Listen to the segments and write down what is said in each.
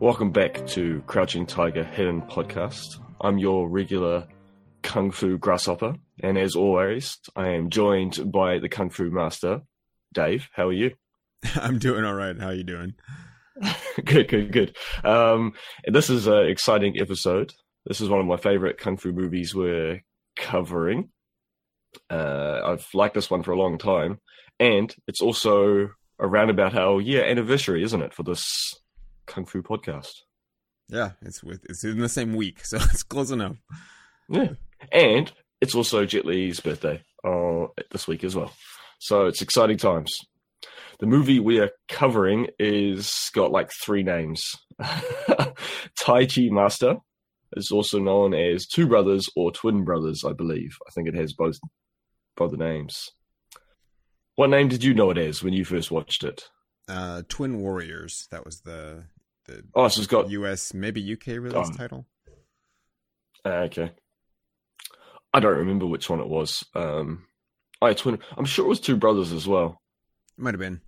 Welcome back to Crouching Tiger Hidden Podcast. I'm your regular Kung Fu Grasshopper, and as always, I am joined by the Kung Fu Master, Dave. How are you? I'm doing all right. How are you doing? good, good, good. Um, this is an exciting episode. This is one of my favorite Kung Fu movies we're covering. Uh, I've liked this one for a long time, and it's also around about our year anniversary, isn't it, for this Kung Fu podcast? Yeah, it's with it's in the same week, so it's close enough. Yeah, and it's also Jet Li's birthday uh, this week as well, so it's exciting times. The movie we are covering is got like three names: Tai Chi Master. It's also known as Two Brothers or Twin Brothers, I believe. I think it has both both the names. What name did you know it as when you first watched it? Uh, Twin Warriors. That was the the Oh, so it's got U.S. maybe U.K. release Oh. title. Ah, okay. I don't remember which one it was. Um, I twin. I'm sure it was Two Brothers as well. It might have been.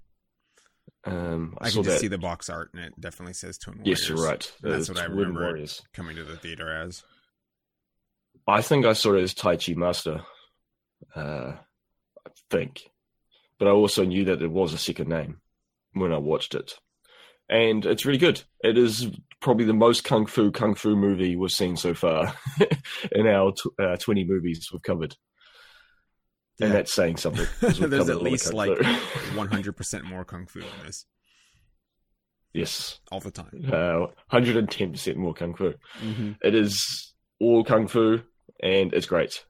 Um, I, I, can just that. see the box art, and it definitely says Twin Warriors. yes, you're right. That's Uh, what I remember Warriors. coming to the theater as. I think I saw it as Tai Chi Master. Uh, I think, but I also knew that it was a second name when I watched it, and it's really good. It is probably the most kung fu kung fu movie we've seen so far in our uh, 20 movies we've covered, and that's saying something. There's at least like 100% more kung fu in this yes, all the time. uh, 110% more kung fu. Mm-hmm. It is all kung fu, and it's great.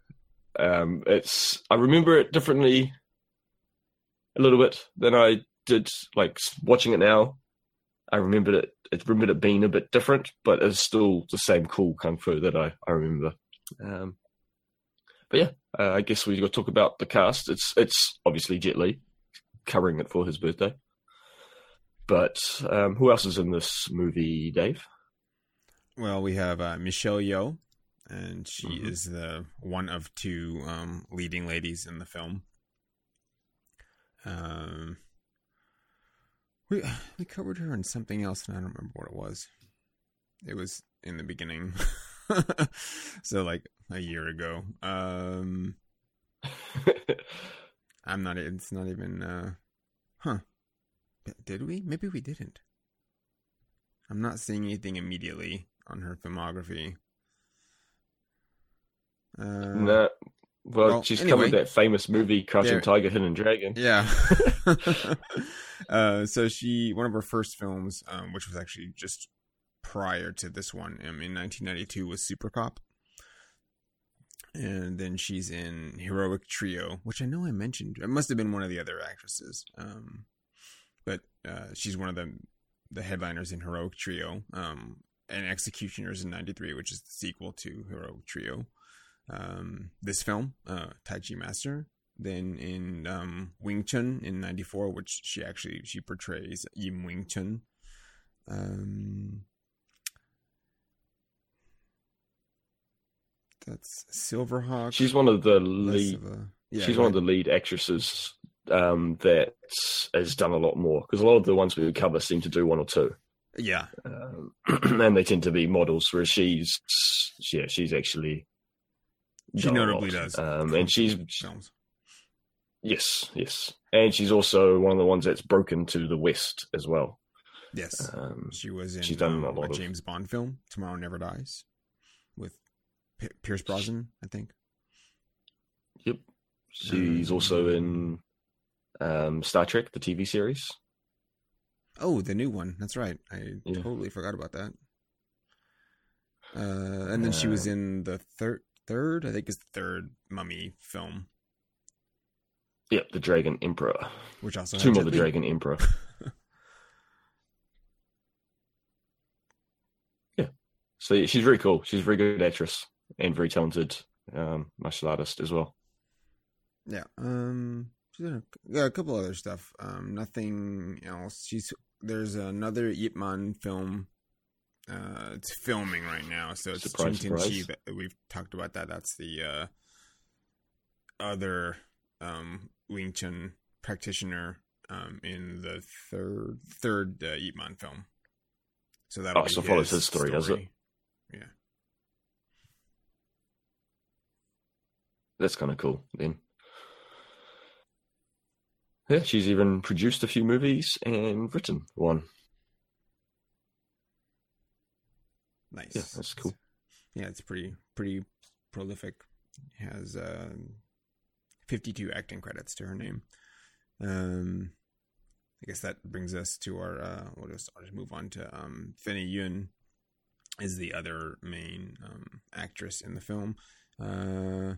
Um, it's I remember it differently a little bit than I did like watching it now. I remembered it. I remembered it being a bit different, but it's still the same cool kung fu that I I remember. Um, but yeah, uh, I guess we got to talk about the cast. It's it's obviously Jet Li covering it for his birthday. But um, who else is in this movie, Dave? Well, we have uh, Michelle Yeoh, and she Mhm. is the one of two um, leading ladies in the film. Um, we we covered her in something else, and I don't remember what it was. It was in the beginning, so like a year ago. Um, I'm not. It's not even. Uh, huh? Did we? Maybe we didn't. I'm not seeing anything immediately on her filmography. Uh, No. Well, well, she's anyway. covered that famous movie Crouching Tiger, Hidden Dragon. Yeah. uh, so she, one of her first films, um, which was actually just prior to this one, um, in 1992, was Super Cop. And then she's in Heroic Trio, which I know I mentioned. It must have been one of the other actresses. Um, but uh, she's one of the the headliners in Heroic Trio. Um, and Executioners in '93, which is the sequel to Heroic Trio. Um, this film, uh, Tai Chi Master, then in um, Wing Chun in '94, which she actually she portrays Yim Wing Chun. Um, that's Silverhawk. She's one of the lead. of a- yeah, she's go one of the lead actresses um, that has done a lot more because a lot of the ones we cover seem to do one or two, yeah, um, and they tend to be models. Whereas she's, yeah, she's actually she notably does. um, and she's yes, yes, and she's also one of the ones that's broken to the west as well. Yes, Um, she was in she's done um, a lot of- James Bond film, Tomorrow Never Dies, with P- Pierce Brosnan, I think. Yep. She's also in um, Star Trek, the TV series. Oh, the new one. That's right. I Yeah. totally forgot about that. Uh, and then she was Uh, in the third, third, I think it's the third Mummy film, Yep, the Dragon Emperor. which also Tomb of the Dragon Emperor. yeah. So yeah, she's very cool. She's a very good actress and very talented um, martial artist as well. Yeah. Um. She's in a, yeah, a couple other stuff. Um. Nothing else. She's there's another Yip Man film. Uh, it's filming right now, so it's Surprise, surprise. that we've talked about that. That's the uh, other um Wing Chun practitioner um in the third third uh, Ip Man film. So that Oh, so follows his story, does it? Yeah. That's kind of cool then. Yeah, she's even produced a few movies and written one. Nice. Yeah, that's cool. Yeah, it's pretty pretty prolific. Has uh, 52 acting credits to her name. Um, I guess that brings us to our. Uh, we'll just I'll just move on to um, Fennie Yuen is the other main um, actress in the film. Uh,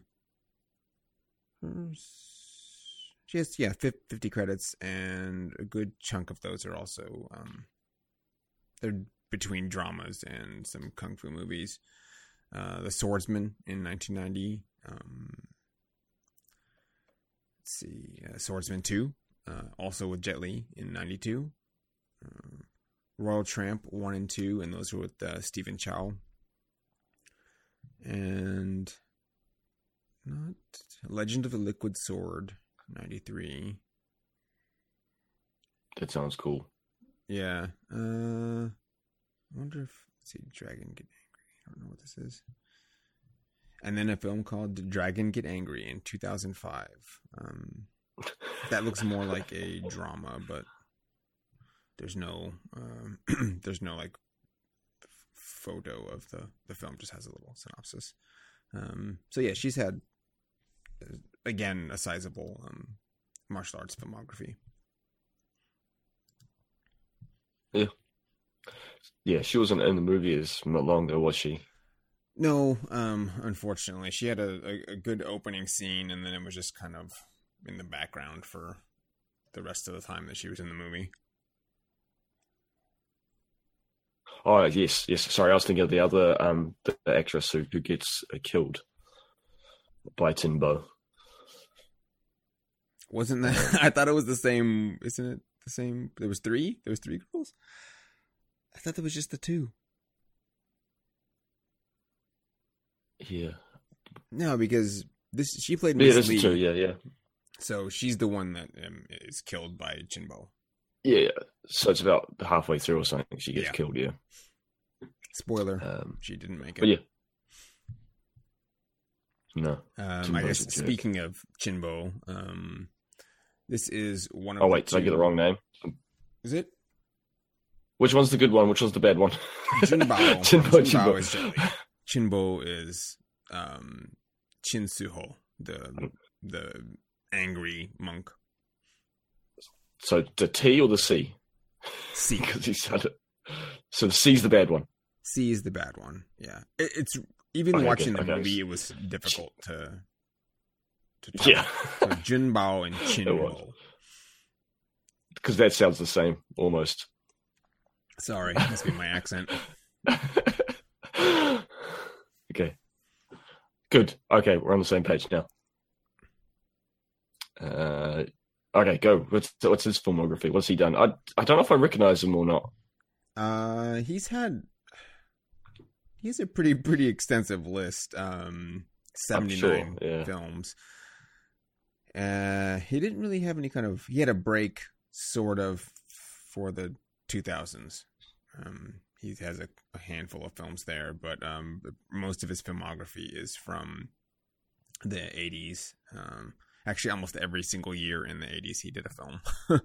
she has yeah 50 credits, and a good chunk of those are also um, they're between dramas and some kung fu movies. Uh, the Swordsman in 1990. Um, let's see, uh, Swordsman 2, uh, also with Jet Li in 92. Uh, Royal Tramp 1 and 2, and those were with uh, Stephen Chow. And not Legend of the Liquid Sword 93. That sounds cool. Yeah. Uh, I wonder if let's see, Dragon Get Angry. I don't know what this is. And then a film called Dragon Get Angry in 2005. Um, that looks more like a drama, but there's no um, there's no like photo of the the film. Just has a little synopsis. Um, so yeah, she's had again a sizable um, martial arts filmography. Yeah. Yeah, she wasn't in the movie as long though, was she? No, um, unfortunately, she had a, a, a, good opening scene, and then it was just kind of in the background for the rest of the time that she was in the movie. Oh yes, yes. Sorry, I was thinking of the other um the, the actress who who gets uh, killed by Timbo. Wasn't that? I thought it was the same. Isn't it the same? There was three. There was three girls. I thought there was just the two. Yeah. No, because this she played Yeah, Miss there's Lee, two. Yeah, yeah, so she's the one that um, is killed by Chinbo. yeah. yeah. So it's about halfway through or something. She gets Yeah. killed. Yeah. Spoiler: Um, she didn't make it. but yeah. No. Um, I guess jerk. speaking of Chinbo, um, this is one of. Oh wait, did I get the wrong name? Is it Which one's the good one? Which one's the bad one? Jinbao? Jinbo, is. Chinbo is um, Chin Siu Ho, the the angry monk. So the T or the C? C Because he said it. So the C's the bad one. C is the bad one. Yeah, it, it's even Okay, watching okay, the okay. movie, it was difficult to to tell. Yeah. So Jinbao and. Chinbo. Because that sounds the same almost. Sorry, must be my accent. okay. Good. Okay, we're on the same page now. Uh, okay, go. What's what's his filmography? What's he done? I I don't know if I recognize him or not. Uh, he's had he has a pretty pretty extensive list. Um, I'm sure, yeah. films. Uh, he didn't really have any kind of. He had a break, sort of, for the two thousands. Um, he has a, a handful of films there, but um, most of his filmography is from the eighties. Um, actually, almost every single year in the eighties, he did a film.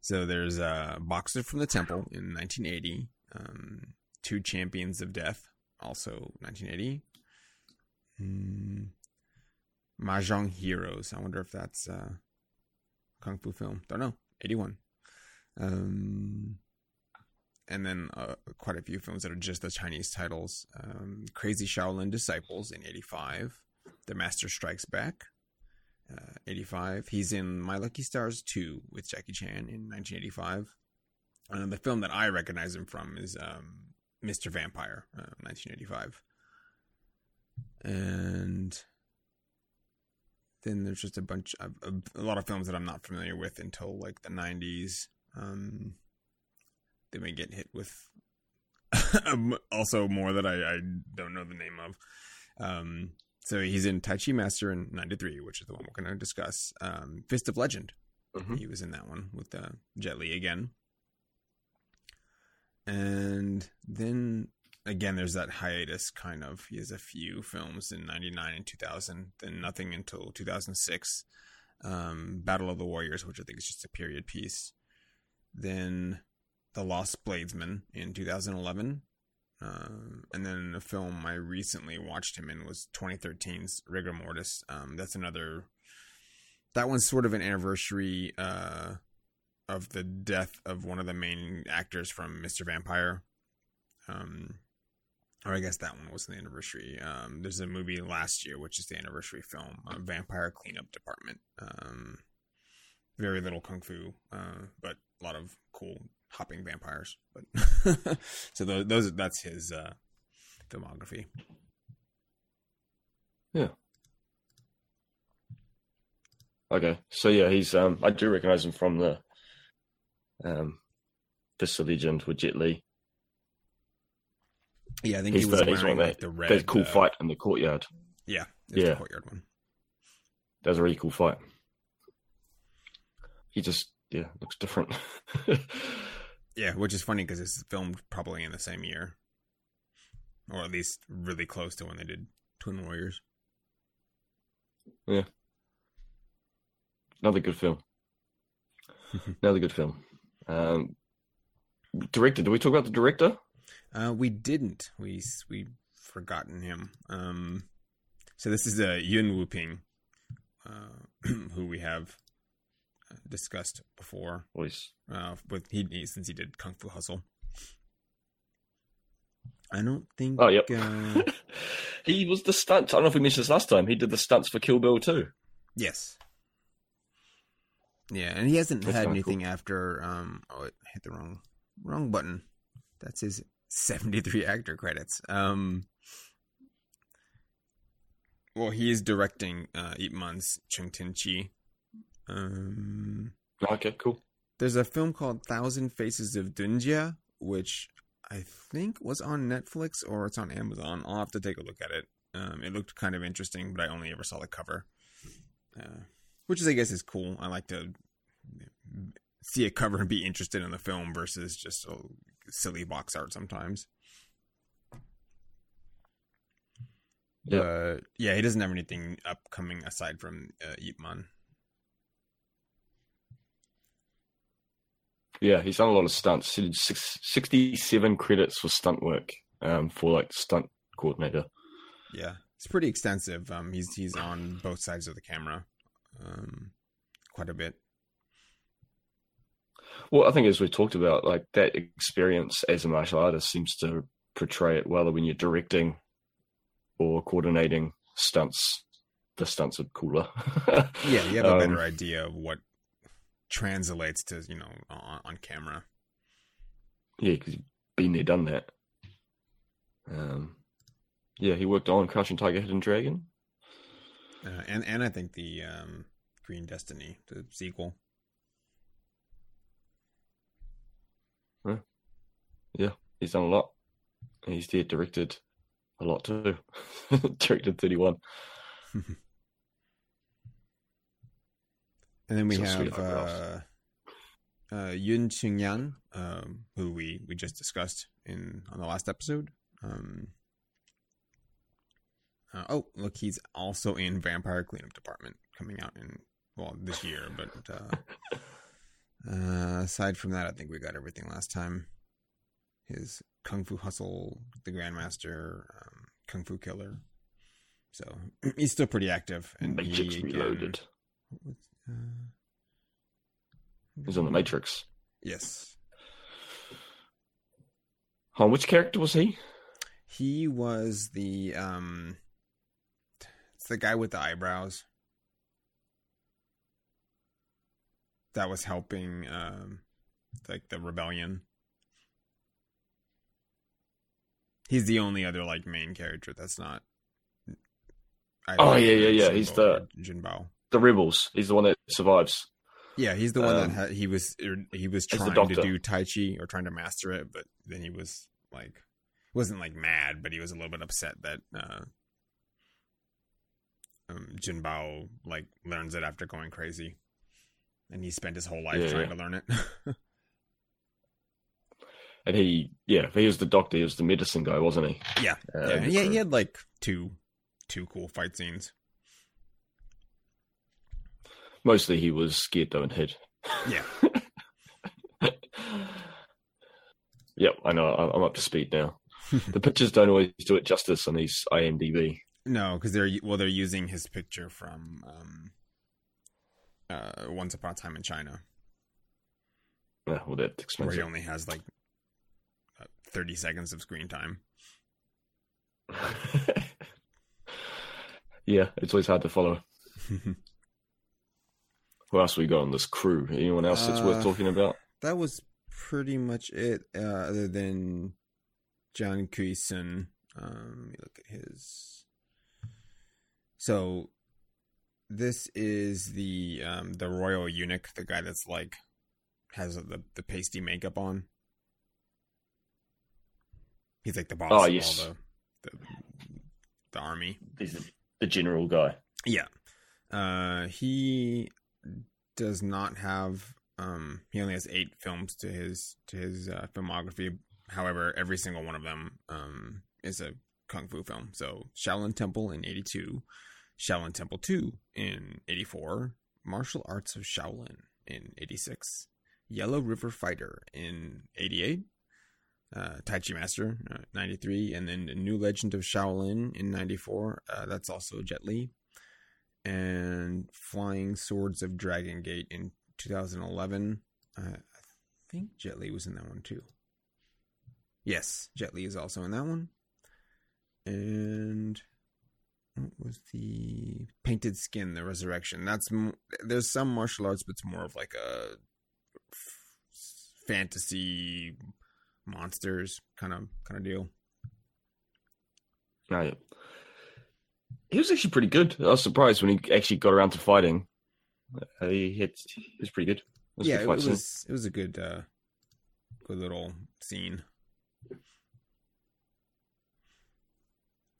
So there's uh, Boxer from the Temple in 1980, um, Two Champions of Death, also 1980. Mm, Mahjong Heroes. I wonder if that's a kung fu film. Don't know. 81. Um, and then uh, quite a few films that are just the Chinese titles. Um, Crazy Shaolin Disciples in 85. The Master Strikes Back uh, 85. He's in My Lucky Stars 2 with Jackie Chan in 1985. Uh, the film that I recognize him from is um, Mr. Vampire, uh, 1985. And then there's just a bunch of a, a lot of films that I'm not familiar with until like the 90s. Um, they may get hit with also more that I, I don't know the name of. Um, so he's in Tai Chi Master in '93, which is the one we're going to discuss. Um, Fist of Legend. Mhm. He was in that one with uh, Jet Li again. and then again, there's that hiatus kind of. He has a few films in '99 and 2000, then nothing until 2006. Um, Battle of the Warriors, which I think is just a period piece. Then The Lost Bladesman in 2011. Uh, and then a film I recently watched him in was 2013's Rigor Mortis. Um, that's another. That one's sort of an anniversary uh, of the death of one of the main actors from Mr. Vampire. Um, or I guess that one was the anniversary. Um, there's a movie last year, which is the anniversary film, uh, Vampire Cleanup Department. Um, very little kung fu, uh, but a lot of cool hopping vampires. But so those, those that's his uh, filmography. Yeah. Okay, so yeah, he's um, I do recognize him from the um, Fist of Legend with Jet Li. Yeah, I think He's he was the, wearing like that the red. that cool uh, fight in the courtyard. Yeah, it's Yeah. the courtyard one. That was a really cool fight. He just yeah looks different. Yeah, which is funny because it's filmed probably in the same year, or at least really close to when they did Twin Warriors. Yeah, another good film. Another good film. Um, director. Did we talk about the director? Uh, we didn't. We we forgotten him. Um, so this is uh, Yuen Woo Ping, uh, who we have discussed before. Voice. Uh, with he, since he did Kung Fu Hustle. I don't think. Oh, yep. Uh, he was the stunt. I don't know if we mentioned this last time. He did the stunts for Kill Bill too. yes. Yeah, and he hasn't That's had anything after. Um, oh, it hit the wrong wrong button. That's his seventy three actor credits. Um. Well, he is directing uh, Ip Man's Cheung Tin Chi. Um, Okay, cool. there's a film called Thousand Faces of Dunjia, which I think was on Netflix or it's on Amazon. I'll have to take a look at it. Um, it looked kind of interesting, but I only ever saw the cover, uh, which is, I guess, is cool. I like to see a cover and be interested in the film versus just a silly box art sometimes. Yeah. Yeah, he doesn't have anything upcoming aside from uh, Ip Man. Yeah, he's done a lot of stunts. He did six, 67 credits for stunt work um, for like stunt coordinator. Yeah, it's pretty extensive. Um, he's he's on both sides of the camera, um, quite a bit. Well, I think as we talked about, like that experience as a martial artist seems to portray it well when you're directing or coordinating stunts. The stunts are cooler. Yeah, you have a Um, better idea of what translates to you know on, on camera. Yeah, because been there, done that. Um, yeah, he worked on Crouching Tiger, Hidden Dragon. Uh, and and I think the um, Green Destiny, the sequel. Yeah, he's done a lot. He's there directed a lot too. directed 31. And then we So have uh, uh, Yuen Cheung Yan, um, who we, we just discussed in on the last episode. Um, uh, oh, look, he's also in Vampire Cleanup Department coming out in well this year. But uh, uh, aside from that, I think we got everything last time. His Kung Fu Hustle, The Grandmaster, um, Kung Fu Killer. So he's still pretty active. And Matrix he, again- Reloaded. Uh, He's on the Matrix. Yes. Oh, which character was he? He was the um it's the guy with the eyebrows. That was helping um like the rebellion. He's the only other like main character that's not either Oh, yeah, yeah, yeah, he's the- Jinbao. The Rebels. He's the one that survives. Yeah, he's the one that Um, ha- he was er, he was trying to do tai chi or trying to master it, but then he was like wasn't like mad, but he was a little bit upset that uh um Jinbao like learns it after going crazy. And he spent his whole life Yeah, trying yeah. to learn it. And he, yeah, he was the doctor. He was the medicine guy, wasn't he? Yeah, Uh, yeah, crew. He had like two, two cool fight scenes. Mostly he was scared though and hid. Yeah, Yep, I know. I'm up to speed now. the pictures don't always do it justice on these IMDb. no, because they're well, they're using his picture from um, uh, Once Upon a Time in China, Yeah, well, that where he it. only has like uh, thirty seconds of screen time. yeah, it's always hard to follow. Who else we got on this crew? Anyone else that's worth Uh, talking about? that was pretty much it, uh, other than John Cuison. Um, let me look at his. So, this is the um, the royal eunuch, the guy that's like has the the pasty makeup on. He's like the boss Oh, of yes. all the, the the army. He's the, the general guy. Yeah. Uh he does not have um he only has 8 films to his to his uh, filmography. However, every single one of them um is a kung fu film. So, Shaolin Temple in 82, Shaolin Temple 2 in 84, Martial Arts of Shaolin in 86, Yellow River Fighter in 88, uh, Tai Chi Master, uh, 93, and then New Legend of Shaolin in 94. Uh, that's also Jet Li. And Flying Swords of Dragon Gate in 2011. Uh, I think Jet Li was in that one too. Yes, Jet Li is also in that one. And what was the Painted Skin, the Resurrection? That's there's some martial arts, but it's more of like a fantasy monsters kind of kind of deal. Oh, yeah. He was actually pretty good. I was surprised when he actually got around to fighting. Uh, he, hit, he was pretty good. It was a yeah, good it, it scene. was it was a good uh good little scene.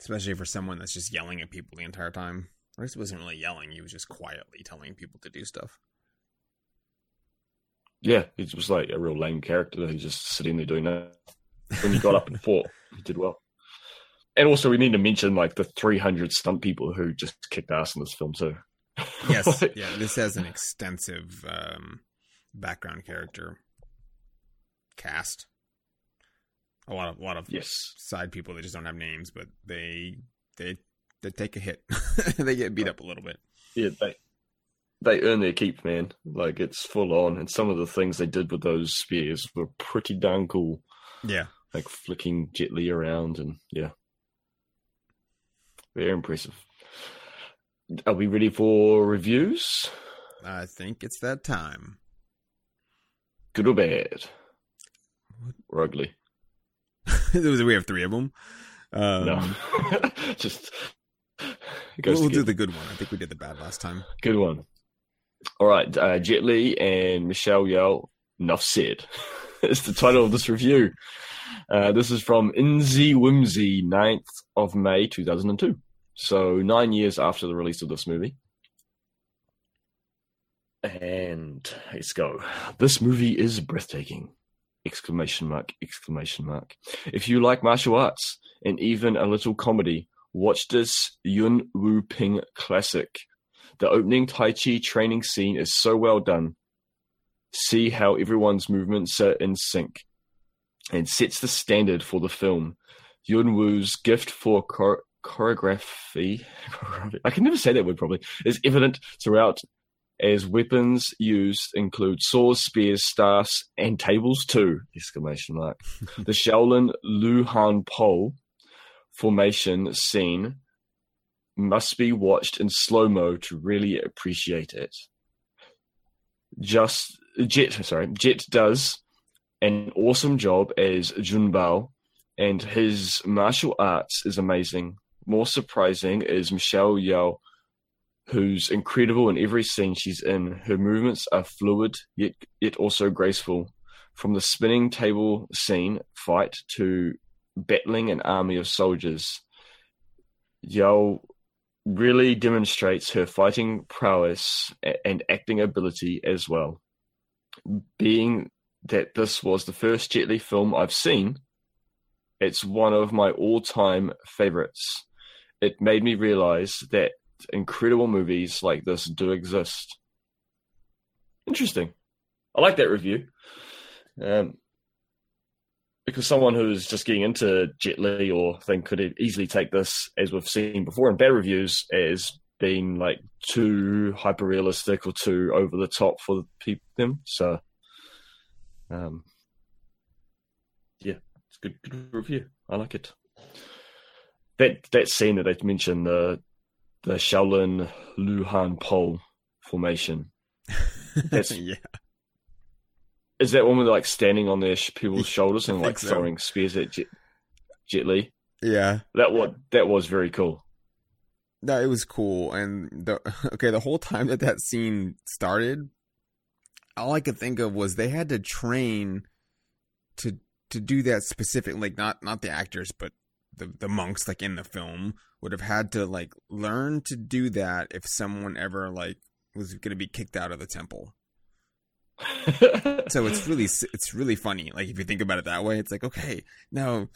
Especially for someone that's just yelling at people the entire time. Or he wasn't really yelling, he was just quietly telling people to do stuff. Yeah, he was like a real lame character. That he's just sitting there doing that. When he got up and fought, he did well. And also, we need to mention like the 300 stunt people who just kicked ass in this film too. Yes, Like, yeah, this has an extensive um background character cast. A lot of a lot of yes. side people that just don't have names, but they they they take a hit. they get beat up a little bit. Yeah, they they earn their keep, man. Like it's full on, and some of the things they did with those spears were pretty darn cool. Yeah. Like flicking Jet Li around, and yeah, very impressive. Are we ready for reviews? I think it's that time. Good or bad? Or ugly? we have three of them. Um, no, just we'll, we'll do the good one. I think we did the bad last time. Good one. All right, uh, Jet Li and Michelle Yeoh. Enough said. it's the title of this review. Uh, this is from Inzy Whimsy, 9th of May 2002. So nine years after the release of this movie. And let's go. This movie is breathtaking. Exclamation mark, exclamation mark. If you like martial arts and even a little comedy, watch this Yuen Woo Ping classic. The opening Tai Chi training scene is so well done. See how everyone's movements are in sync and sets the standard for the film. Yuen Woo's gift for chor- choreography, I can never say that word properly, is evident throughout as weapons used include swords, spears, staffs, and tables too! Exclamation mark. the Shaolin Lu Han Po formation scene must be watched in slow mo to really appreciate it. Just Jet, sorry, Jet does an awesome job as Junbao, and his martial arts is amazing. More surprising is Michelle Yeoh, who's incredible in every scene she's in. Her movements are fluid yet yet also graceful. From the spinning table scene fight to battling an army of soldiers, Yeoh really demonstrates her fighting prowess and acting ability as well. Being that this was the first Jet Li film I've seen. It's one of my all-time favorites. It made me realize that incredible movies like this do exist. Interesting. I like that review. Um, because someone who's just getting into Jet Li or thing could easily take this, as we've seen before in bad reviews, as being like too hyper realistic or too over the top for people them. So, um, yeah, it's a good, good review. I like it. That that scene that they mentioned the the Shaolin Luhan pole formation. That's yeah. Is that one with like standing on their people's shoulders and like so. throwing spears at Jet, Jet Li? Yeah, that was that was very cool. No, it was cool, and the okay, the whole time that that scene started, all I could think of was they had to train to to do that specific, like not not the actors, but the the monks like in the film would have had to like learn to do that if someone ever like was going to be kicked out of the temple. so it's really it's really funny. Like if you think about it that way, it's like okay, now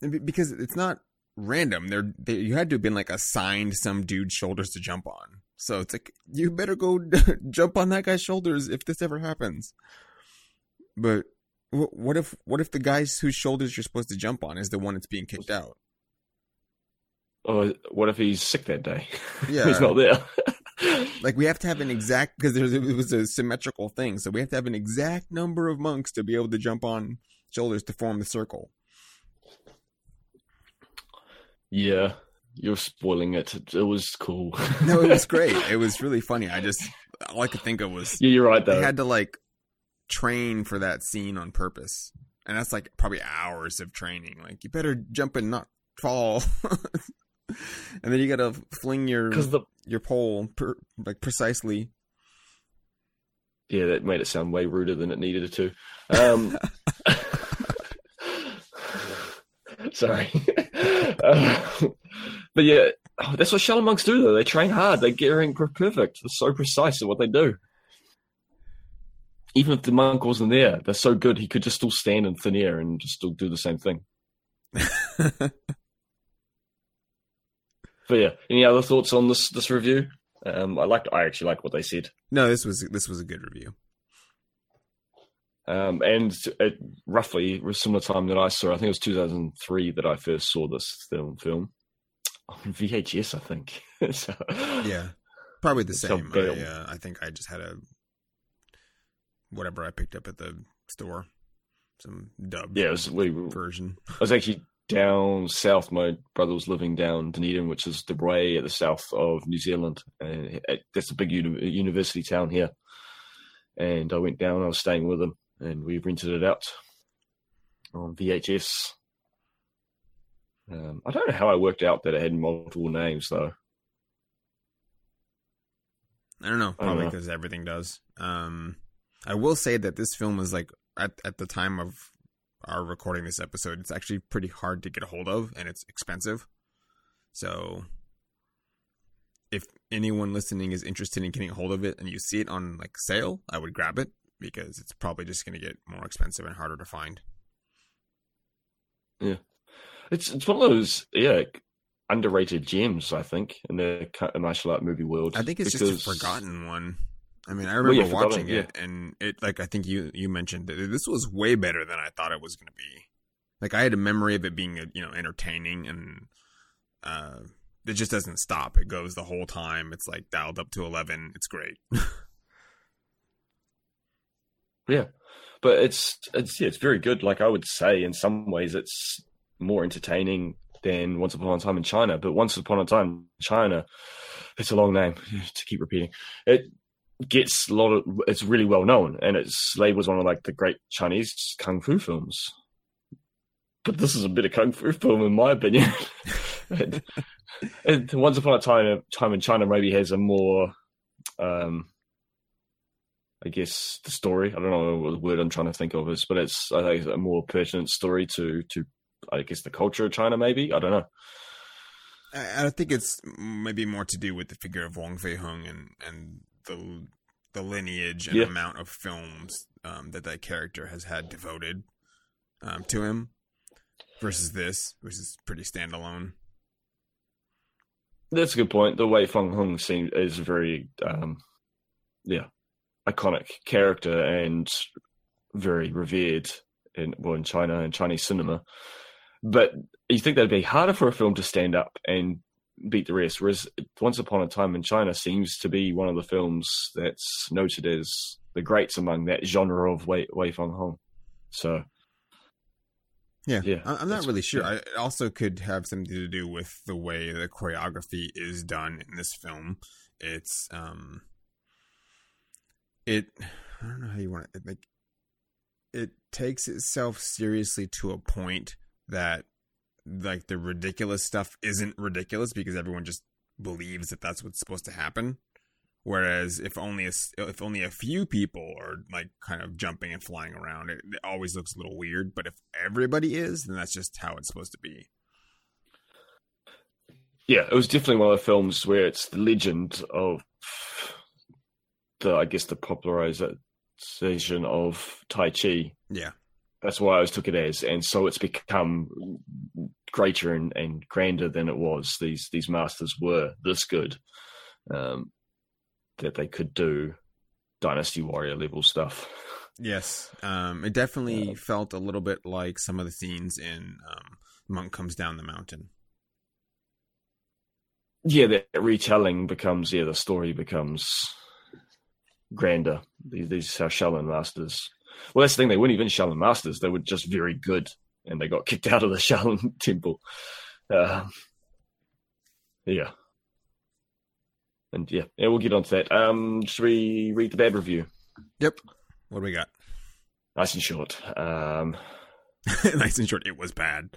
because it's not random. They're they, you had to have been like assigned some dude's shoulders to jump on. So it's like you better go jump on that guy's shoulders if this ever happens. But what if what if the guys whose shoulders you're supposed to jump on is the one that's being kicked out? Or what if he's sick that day? Yeah, he's not there. like we have to have an exact because it was a symmetrical thing, so we have to have an exact number of monks to be able to jump on shoulders to form the circle. Yeah, you're spoiling it. It was cool. no, it was great. It was really funny. I just all I could think of was yeah, you're right. Though they had to like train for that scene on purpose, and that's like probably hours of training. Like you better jump and not fall. and then you gotta fling your the, your pole per, like precisely. Yeah, that made it sound way ruder than it needed it to. Um, sorry, but yeah, oh, that's what Shaolin monks do. Though they train hard, they're everything perfect. They're so precise in what they do. Even if the monk wasn't there, they're so good he could just still stand in thin air and just still do the same thing. But yeah, any other thoughts on this this review? Um, I liked. I actually like what they said. No, this was this was a good review. Um, and at roughly a similar time that I saw, I think it was 2003 that I first saw this film film on VHS. I think. so, yeah, probably the same. I, uh, I think I just had a whatever I picked up at the store, some dub. Yeah, it was we, version. I was actually down south. My brother was living down Dunedin, which is the way at the south of New Zealand. And that's a big uni- university town here. And I went down. I was staying with him, and we rented it out on VHS. Um, I don't know how I worked out that it had multiple names, though. I don't know. Probably because everything does. Um, I will say that this film was like at at the time of our recording this episode, it's actually pretty hard to get a hold of and it's expensive. So if anyone listening is interested in getting a hold of it and you see it on like sale, I would grab it because it's probably just going to get more expensive and harder to find. Yeah. It's it's one of those yeah underrated gems I think in the martial art movie world. I think it's because... just a forgotten one. I mean, I remember well, watching it, yeah. and it like I think you you mentioned that this was way better than I thought it was going to be. Like I had a memory of it being you know entertaining, and uh, it just doesn't stop. It goes the whole time. It's like dialed up to eleven. It's great. yeah, but it's it's yeah, it's very good. Like I would say, in some ways, it's more entertaining than Once Upon a Time in China. But Once Upon a Time in China, it's a long name to keep repeating. It gets a lot of it's really well known and it's labeled as one of like the great Chinese kung fu films. But this is a bit of kung fu film in my opinion. and, and Once Upon a Time Time in China maybe has a more um I guess the story. I don't know what the word I'm trying to think of is, but it's I think it's a more pertinent story to to I guess the culture of China. Maybe I don't know. I think it's maybe more to do with the figure of Wong Fei Hung and and the the lineage and Yeah. amount of films um, that that character has had devoted um, to him versus this, which is pretty standalone. That's a good point. The Wei Feng Hung seems is very, um, yeah, iconic character and very revered in well in China and Chinese cinema. But you think that'd be harder for a film to stand up and beat the rest, whereas Once Upon a Time in China seems to be one of the films that's noted as the greats among that genre of Wei, Wei Feng Hong. So Yeah, Yeah, I'm not really sure. yeah. I, it also could have something to do with the way the choreography is done in this film. It's um, it I don't know how you want it like. It takes itself seriously to a point that like the ridiculous stuff isn't ridiculous because everyone just believes that that's what's supposed to happen. Whereas if only a, if only a few people are like kind of jumping and flying around, it, it always looks a little weird. But if everybody is, then that's just how it's supposed to be. yeah, it was definitely one of the films where it's the legend of the, I guess, the popularization of Tai Chi. Yeah, That's why I always took it as, and so it's become greater and, and grander than it was. These these masters were this good um, that they could do Dynasty Warrior level stuff. yes. Um, it definitely Yeah. felt a little bit like some of the scenes in um, Monk Comes Down the Mountain. Yeah, that retelling becomes yeah, the story becomes grander. These these are Shaolin masters. Well, that's the thing. They weren't even Shaolin masters. They were just very good, and they got kicked out of the Shaolin temple. Uh, yeah, and yeah, yeah, we'll get onto that. Um, should we read the bad review? Yep. What do we got? Nice and short. Um, nice and short. It was bad.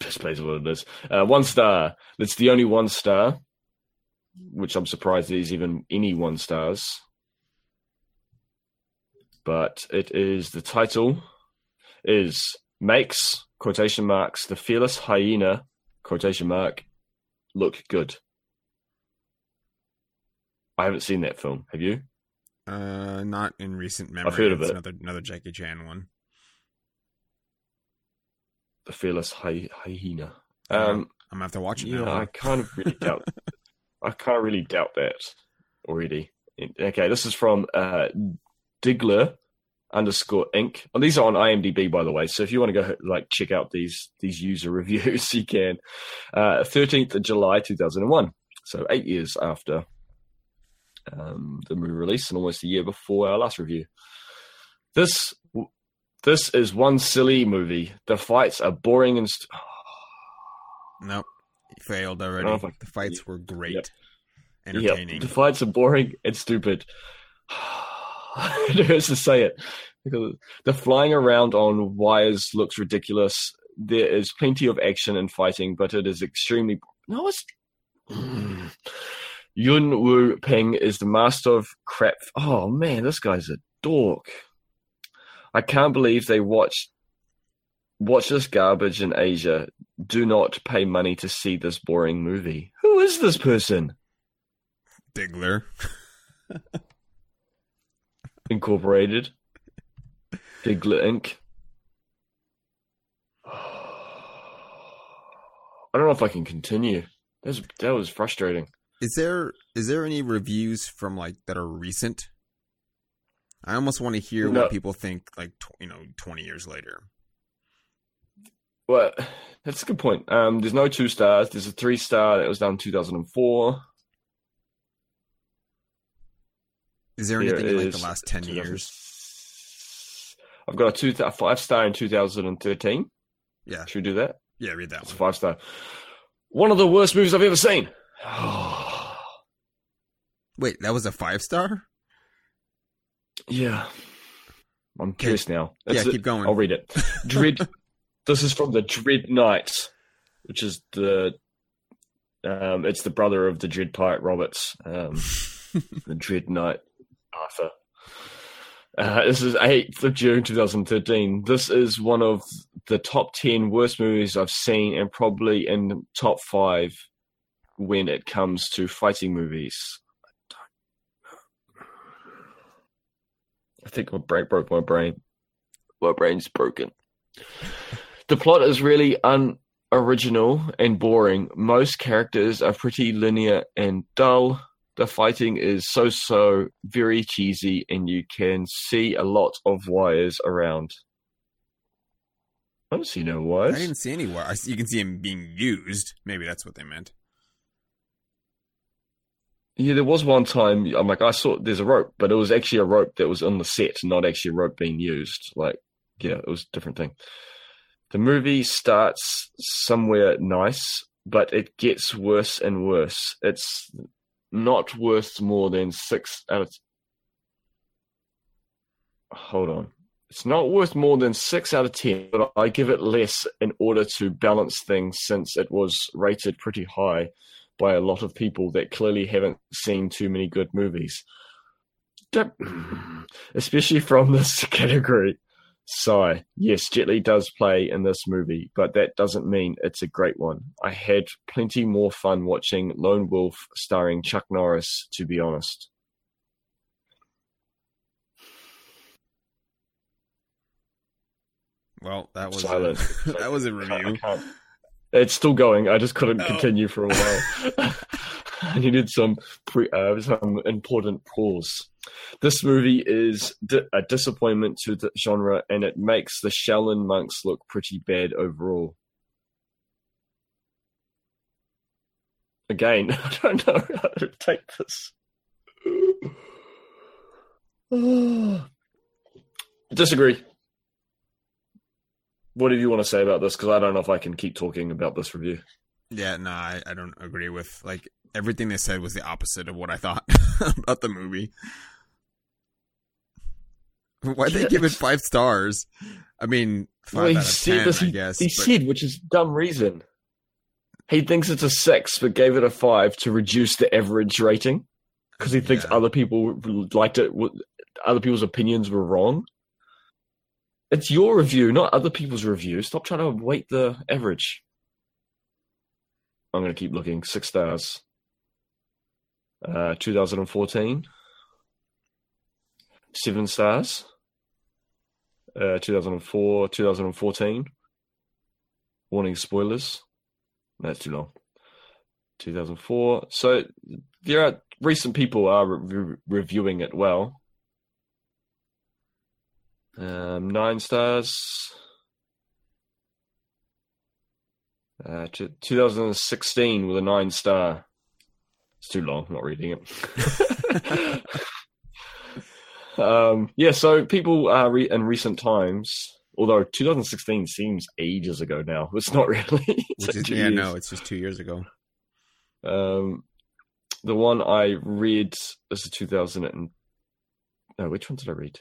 best place what it is. Uh, one star. It's the only one star, which I'm surprised there's even any one stars. But it is the title is makes quotation marks the fearless hyena quotation mark look good. I haven't seen that film. Have you? Uh, not in recent memory. heard of It's it. Another another Jackie Chan one. The fearless hy- hyena. Um, I'm gonna have to watch it Yeah, now. I kind of really doubt. I kind of really doubt that already. Okay, this is from uh, Digler underscore Inc. And these are on IMDb, by the way. So if you want to go like check out these these user reviews, you can. Uh, Thirteenth of July, two thousand and one. So eight years after um, the movie release, and almost a year before our last review. This this is one silly movie. The fights are boring and. St- Nope. Failed already. don't know if I- the fights were great. Yep. Entertaining. Yep, the fights are boring and stupid. it hurts to say it because the flying around on wires looks ridiculous. There is plenty of action and fighting, but it is extremely no. It's Yun Wu Peng is the master of crap. Oh man, this guy's a dork. I can't believe they watch watch this garbage in Asia. Do not pay money to see this boring movie. Who is this person? Digler. Incorporated. Digler Inc. I don't know if I can continue. That was, that was frustrating. Is there is there any reviews from like that are recent? I almost want to hear No. what people think like tw- you know 20 years later. Well, that's a good point. Um, there's no two stars. There's a three star that was done in 2004. Is there There anything in like the last 10 years? I've got a two th- five star in 2013. Yeah. Should we do that? Yeah, read that It's a one. five star. One of the worst movies I've ever seen. Wait, that was a 5 star? yeah. I'm curious now. yeah, It's keep going. I'll read it. Dread. this is from the Dread Knights, which is the. Um, it's the brother of the Dread Pirate Roberts, um, the Dread Knight Arthur. Uh, this is 8th of June 2013. This is one of the top 10 worst movies I've seen, and probably in top five when it comes to fighting movies. I think my brain broke my brain. My brain's broken. The plot is really unoriginal and boring. Most characters are pretty linear and dull. The fighting is so so, very cheesy, and you can see a lot of wires around. I don't see no wires. I didn't see any wires. You can see him being used. Maybe that's what they meant. Yeah, there was one time I'm like, I saw there's a rope, but it was actually a rope that was on the set, not actually a rope being used. Like, yeah, it was a different thing. The movie starts somewhere nice, but it gets worse and worse. It's not worth more than six out of. Hold on. It's not worth more than six out of ten, but I give it less in order to balance things since it was rated pretty high by a lot of people that clearly haven't seen too many good movies. Especially from this category. Sigh. Yes, Jet Li does play in this movie, but that doesn't mean it's a great one. I had plenty more fun watching Lone Wolf starring Chuck Norris, to be honest. Well, that was Silent. A, that was a review. It's still going. I just couldn't Oh. continue for a while. I needed some pre, uh, some important pause. This movie is di- a disappointment to the genre, and it makes the Shaolin monks look pretty bad overall. Again, I don't know how to take this. Disagree. What do you want to say about this? Because I don't know if I can keep talking about this review. Yeah, no, I, I don't agree with like everything they said was the opposite of what I thought about the movie. Why'd they give it five stars? I mean, five Well, he out of said ten, this- I guess. He but- said, which is dumb reason. He thinks it's a six, but gave it a five to reduce the average rating because he thinks Yeah. other people liked it. Other people's opinions were wrong. It's your review, not other people's review. Stop trying to weight the average. I'm going to keep looking. Six stars. Uh, 2014. Seven stars. Uh, 2004, 2014. Warning spoilers. That's too long. 2004. So there are recent people are re- reviewing it well. Um, nine stars. Uh, t- 2016 with a nine star. It's too long. I'm not reading it. um, yeah, so people are re- in recent times. Although 2016 seems ages ago now, it's not really. It's is, yeah, years. no, it's just two years ago. Um, the one I read is the 2000 and no, which one did I read?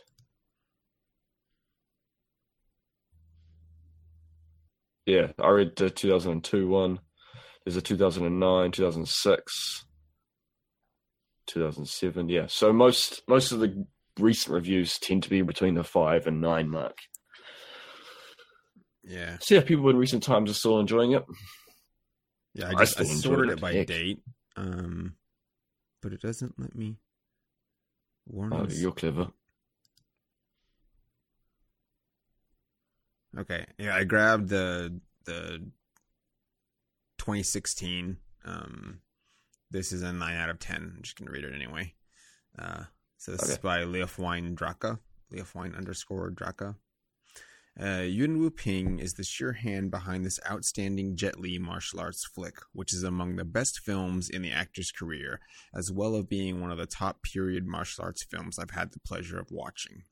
Yeah, I read the 2002 one. There's a 2009, 2006, 2007. Yeah, so most most of the recent reviews tend to be between the five and nine mark. Yeah, So yeah, people in recent times are still enjoying it. yeah. I I just I still enjoyed sorted it. by Heck. date, um, but it doesn't let me. Warn Oh, you're clever. Okay. Yeah, I grabbed the the 2016. Um, this is a nine out of ten. I'm just gonna read it anyway. Uh, so this is Okay. by Leofwine Draka. Leofwine underscore Draka. Uh, Yuen Woo Ping is the sure hand behind this outstanding Jet Li martial arts flick, which is among the best films in the actor's career, as well as being one of the top period martial arts films I've had the pleasure of watching.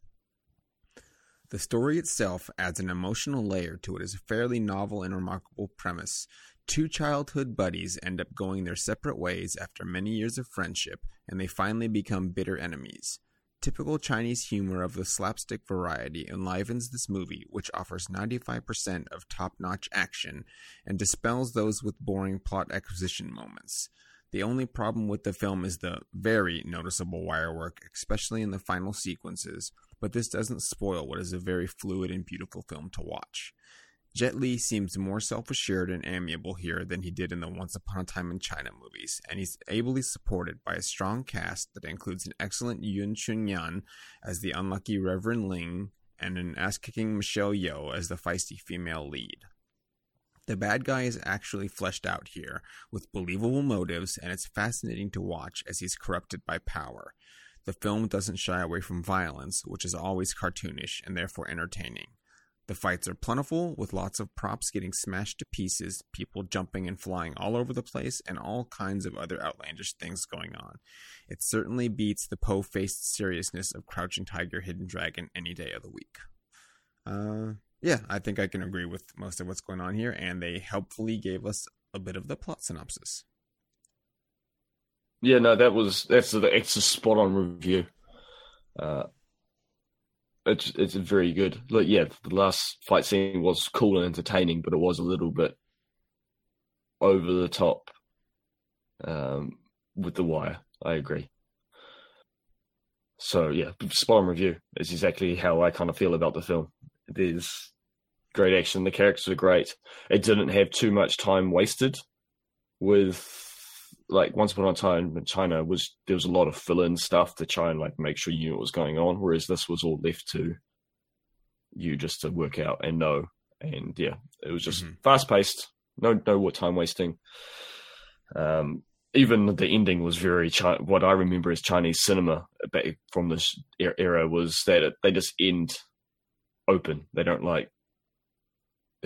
The story itself adds an emotional layer to it as a fairly novel and remarkable premise. Two childhood buddies end up going their separate ways after many years of friendship, and they finally become bitter enemies. Typical Chinese humor of the slapstick variety enlivens this movie, which offers 95% of top notch action and dispels those with boring plot exposition moments. The only problem with the film is the very noticeable wire work, especially in the final sequences, but this doesn't spoil what is a very fluid and beautiful film to watch. Jet Li seems more self assured and amiable here than he did in the Once Upon a Time in China movies, and he's ably supported by a strong cast that includes an excellent Yuen Cheung Yan as the unlucky Reverend Ling and an ass kicking Michelle Yeoh as the feisty female lead. The bad guy is actually fleshed out here with believable motives, and it's fascinating to watch as he's corrupted by power. The film doesn't shy away from violence, which is always cartoonish and therefore entertaining. The fights are plentiful, with lots of props getting smashed to pieces, people jumping and flying all over the place, and all kinds of other outlandish things going on. It certainly beats the po faced seriousness of Crouching Tiger, Hidden Dragon any day of the week. Uh, yeah, I think I can agree with most of what's going on here, and they helpfully gave us a bit of the plot synopsis. Yeah, no, that was that's the it's a spot on review. Uh, it's it's very good. Like yeah, the last fight scene was cool and entertaining, but it was a little bit over the top um, with the wire. I agree. So yeah, spot on review is exactly how I kind of feel about the film. There's great action. The characters are great. It didn't have too much time wasted with like once upon a time in China was there was a lot of fill in stuff to try and like make sure you knew what was going on, whereas this was all left to you just to work out and know. And yeah, it was just mm-hmm. fast paced, no no what time wasting. Um, even the ending was very Chi- what I remember as Chinese cinema back from this era was that it, they just end open. They don't like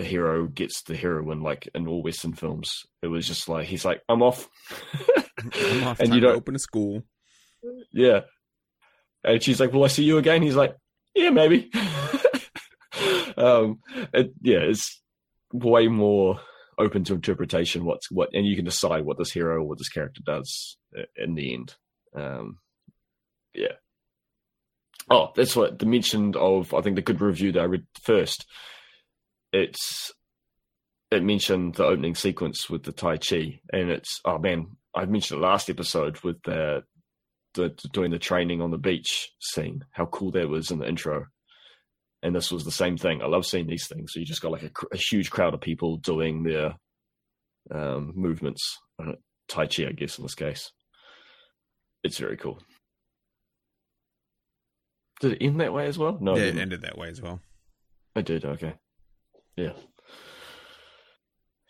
the hero gets the heroine like in all Western films. It was just like he's like, I'm off. I'm off. and you don't open a school. Yeah. And she's like, Will I see you again? He's like, Yeah, maybe. um it, yeah, it's way more open to interpretation what's what and you can decide what this hero or what this character does in the end. Um yeah. Oh, that's what the mentioned of I think the good review that I read first it's it mentioned the opening sequence with the Tai Chi, and it's oh man, I mentioned it last episode with the, the doing the training on the beach scene, how cool that was in the intro. And this was the same thing. I love seeing these things. So you just got like a, a huge crowd of people doing their um, movements, uh, Tai Chi, I guess in this case. It's very cool. Did it end that way as well? No, yeah, it ended that way as well. I did. Okay. Yeah.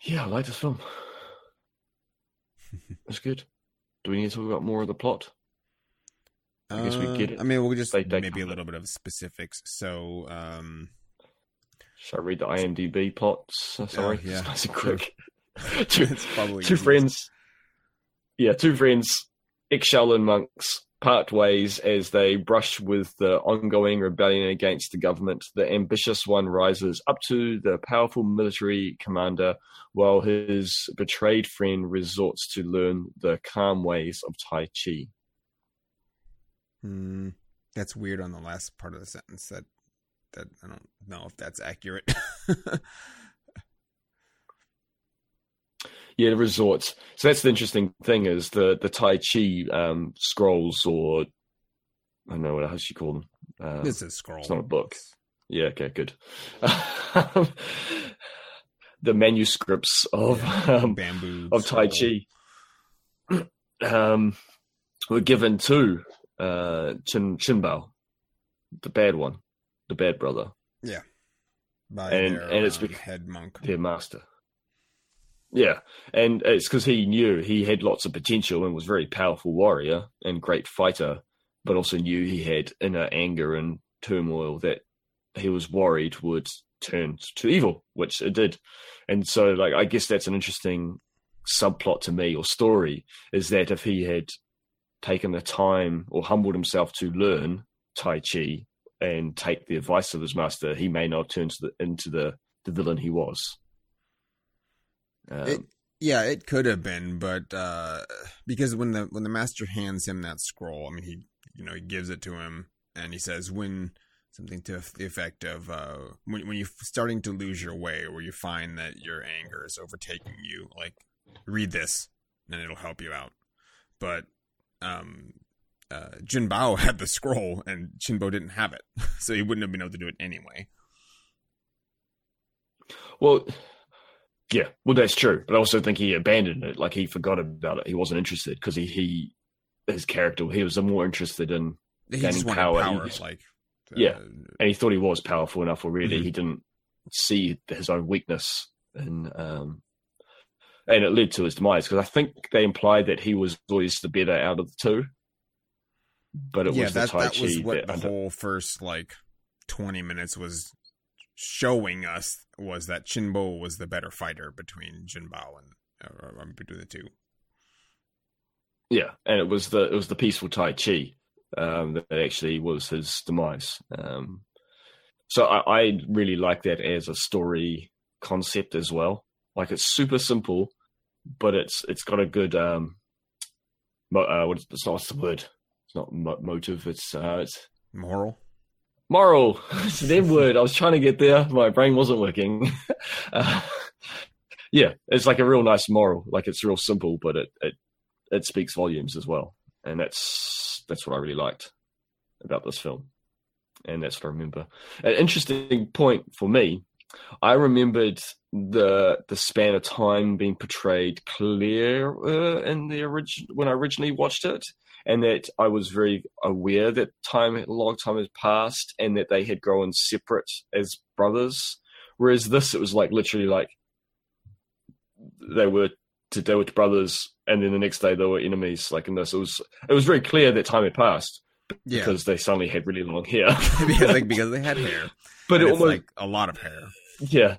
Yeah, I like this film. it's good. Do we need to talk about more of the plot? I guess we get uh, it. I mean, we'll just they, they maybe a little bit of specifics. So, um, shall I read the IMDb plots? Uh, sorry, yeah, nice and quick. two, two friends. Yeah, two friends, ex Shaolin monks, part ways as they brush with the ongoing rebellion against the government. The ambitious one rises up to the powerful military commander, while his betrayed friend resorts to learn the calm ways of Tai Chi. Hmm. That's weird on the last part of the sentence. That that I don't know if that's accurate. Yeah, the resorts. So that's the interesting thing is the the Tai Chi um, scrolls, or I don't know what else you call them. Um, this is scroll. It's not a book. Yeah. Okay. Good. the manuscripts of yeah, um, bamboo of Tai Chi um, were given to uh, Chin Chinbao, the bad one, the bad brother. Yeah. By and their, and it's uh, head monk, their master. Yeah, and it's because he knew he had lots of potential and was a very powerful warrior and great fighter, but also knew he had inner anger and turmoil that he was worried would turn to evil, which it did. And so, like, I guess that's an interesting subplot to me or story is that if he had taken the time or humbled himself to learn Tai Chi and take the advice of his master, he may not turn the, into the, the villain he was. Um, it, yeah, it could have been, but uh, because when the when the master hands him that scroll, I mean, he you know he gives it to him and he says when something to the effect of uh, when when you're starting to lose your way, or you find that your anger is overtaking you, like read this and it'll help you out. But um, uh, Jin Bao had the scroll and Chinbo didn't have it, so he wouldn't have been able to do it anyway. Well, yeah, well that's true, but I also think he abandoned it. Like he forgot about it. He wasn't interested because he he his character he was more interested in He Gaining power, power, he- like Yeah. uh, and he thought he was powerful enough already. Mhm. He didn't see his own weakness, and um, and it led to his demise because I think they implied that he was always the better out of the two. But it yeah, was the that Tai that was Chi what that the under- whole first like twenty minutes was showing us was that Chinbo was the better fighter between Jinbao and uh, between the two. Yeah, and it was the it was the peaceful Tai Chi um, that actually was his demise. Um, so I, I really like that as a story concept as well. Like it's super simple, but it's it's got a good um, mo- uh, what is what's the word? It's not mo- motive. It's uh, it's Moral. Moral. it's the word. I was trying to get there. My brain wasn't working. uh, yeah, it's like a real nice moral. Like it's real simple, but it, it it speaks volumes as well, and that's that's what I really liked about this film, and that's what I remember. An interesting point for me, I remembered the the span of time being portrayed clearer in the origin when I originally watched it, and that I was very aware that time a long time had passed, and that they had grown separate as brothers. Whereas this, it was like literally like they were to deal with brothers, and then the next day they were enemies. Like in this, it was it was very clear that time had passed Yeah, because they suddenly had really long hair. because like because they had hair, but it was like a lot of hair. yeah.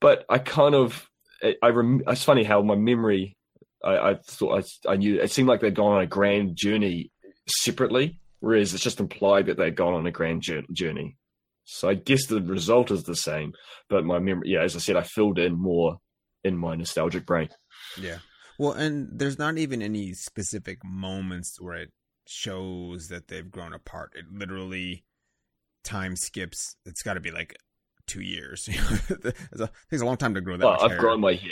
But I kind of I, I rem- it's funny how my memory I, I thought I, I knew it seemed like they'd gone on a grand journey separately, whereas it's just implied that they'd gone on a grand journey. So I guess the result is the same, but my memory, yeah, as I said, I filled in more in my nostalgic brain. Yeah. Well, and there's not even any specific moments where it shows that they've grown apart. It literally time skips. It's got to be like two years. it's a, takes a long time to grow that Well, I've hair. grown my hair.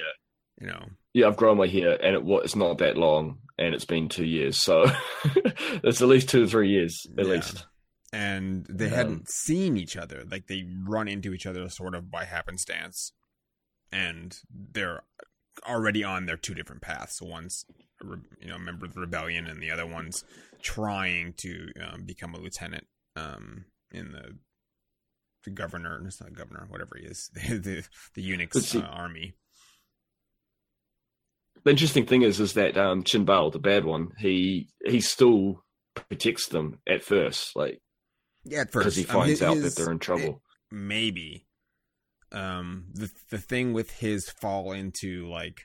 You know. Yeah, I've grown my hair, and it it's not that long, and it's been two years, so it's at least two or three years at Yeah. least. And they Um, hadn't seen each other. Like they run into each other sort of by happenstance, and they're already on their two different paths. So one's you know a member of the rebellion, and the other one's trying to um, become a lieutenant um, in the the governor. It's not governor, whatever he is, the the, the eunuch's uh, army. The interesting thing is is that um Chin Bao, the bad one, he he still protects them at first, like Yeah, at because first he Um, finds out his- that they're in trouble. maybe um the the thing with his fall into like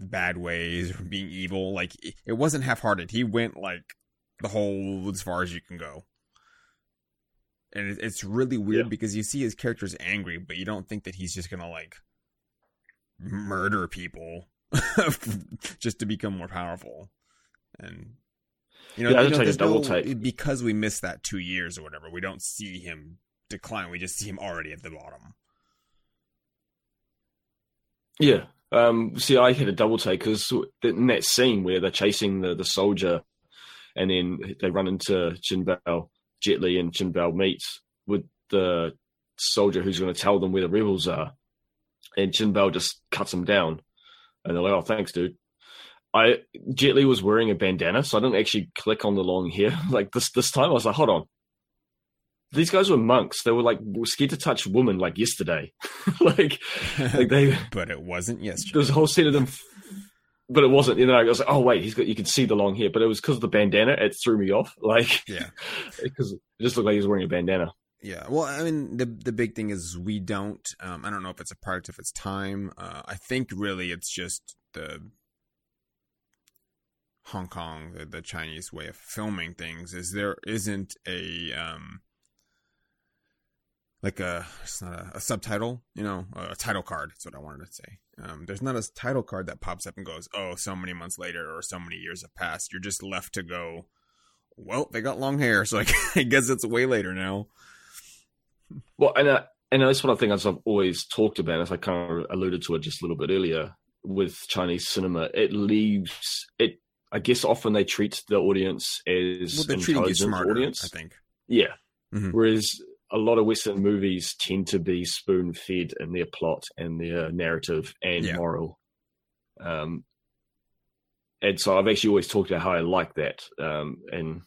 bad ways or being evil like it- it wasn't half-hearted he went like the whole as far as you can go and it, it's really weird Yeah. because you see his character's angry but you don't think that he's just gonna like murder people just to become more powerful and you know, Yeah, you know take a double no- take. because we missed that two years or whatever. We don't see him decline. We just see him already at the bottom. Yeah. Um, see, I had a double take because in that scene where they're chasing the, the soldier, and then they run into Jin Bao, Jet Li, and Jin Bao meet with the soldier who's going to tell them where the rebels are, and Jin Bao just cuts him down, and they're like, "Oh, thanks, dude." I Jet Li was wearing a bandana, so I didn't actually click on the long hair. Like this this time, I was like, "Hold on." These guys were monks. They were like scared to touch women like yesterday. like, like they but it wasn't yesterday. there was a whole scene of them, but it wasn't. You know, I was like, oh wait, he's got. You could see the long hair, but it was because of the bandana. It threw me off, like Yeah. because it just looked like he was wearing a bandana. Yeah. Well, I mean, the the big thing is we don't. Um, I don't know if it's a product of its time. Uh, I think really it's just the Hong Kong, the, the Chinese way of filming things. Is there isn't a um like a it's not a, a subtitle, you know, a title card. That's what I wanted to say. Um, there's not a title card that pops up and goes, "Oh, so many months later or so many years have passed." You're just left to go. Well, they got long hair, so I guess it's way later now. Well, and uh, and that's one of the things I've always talked about, as I kind of alluded to it just a little bit earlier with Chinese cinema. It leaves it. I guess often they treat the audience as Well, they're an treating you intelligent smarter, audience. I think. Yeah. Mhm. Whereas a lot of Western movies tend to be spoon fed in their plot and their narrative and Yeah. moral. Um, and so I've actually always talked about how I like that. Um, and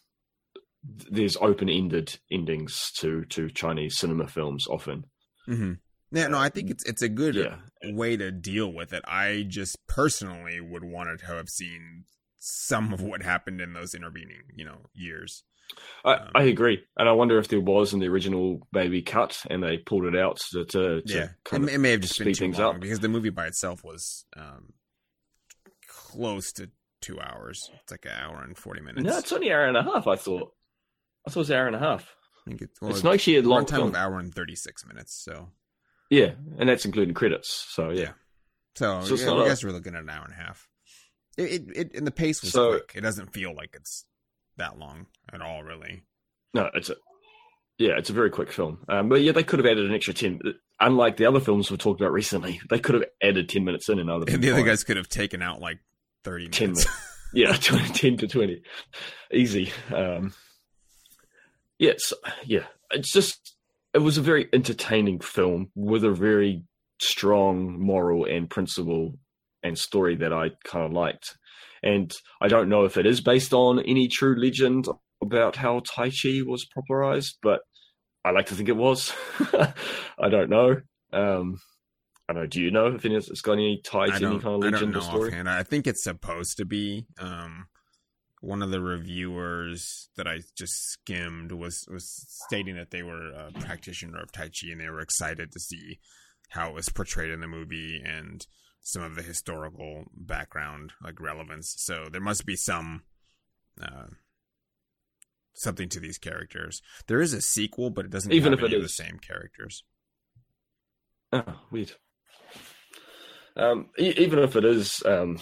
there's open ended endings to, to Chinese cinema films often. hmm Yeah, no, I think it's it's a good Yeah. way to deal with it. I just personally would want to have seen some of what happened in those intervening, you know, years. I, Um, I agree. And I wonder if there was in the original maybe cut and they pulled it out to, to, to yeah, it, kind may- it may have just been speed too things long up. because the movie by itself was um, close to two hours. It's like an hour and forty minutes. No, it's only an hour and a half, I thought. I thot it was an hour and a half. I think it's, well, it's not actually a long time film. of hour and thirty six minutes. So Yeah, and that's including credits. So yeah. Yeah. So, So it's yeah, not I a- guess we're looking at an hour and a half. It, it, it and the pace was So- quick. It doesn't feel like it's that long at all, really. No, it's a yeah, it's a very quick film. Um, but yeah, they could have added an extra ten. Unlike the other films we've talked about recently, they could have added ten minutes in, and other And the other guys could have taken out like thirty 10 minutes. yeah, 20, 10 to twenty, easy. Um, it's, yeah, it's just it was a very entertaining film with a very strong moral and principle and story that I kind of liked. And I don't know if it is based on any true legend about how Tai Chi was popularized, but I like to think it was. I don't know. Um, I don't know. Do you know if it's got any tie to any kind of I don't legend know or story? offhand. I think it's supposed to be. Um, one of the reviewers that I just skimmed was was stating that they were a practitioner of Tai Chi and they were excited to see how it was portrayed in the movie and some of the historical background like relevance. So there must be some uh, something to these characters. There is a sequel, but it doesn't Even have if it of the same characters. Oh, weird. Um, e- even if it is, um,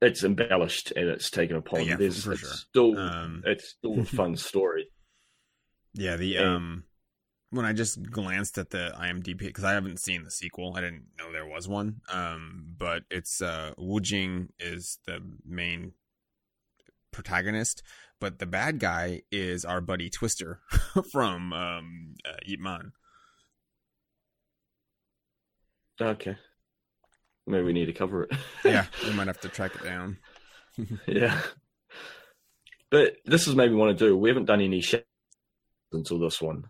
it's embellished and it's taken upon. Yeah, There's for it's sure. still Um, it's still a fun story. Yeah, the And- um when I just glanced at the IMDb because I haven't seen the sequel, I didn't know there was one. Um, but it's uh Wu Jing is the main protagonist, but the bad guy is our buddy Twister from um uh, Ip Man. Okay, maybe we need to cover it. Yeah, we might have to track it down. yeah. But this is maybe want to do. We haven't done any shit until this one.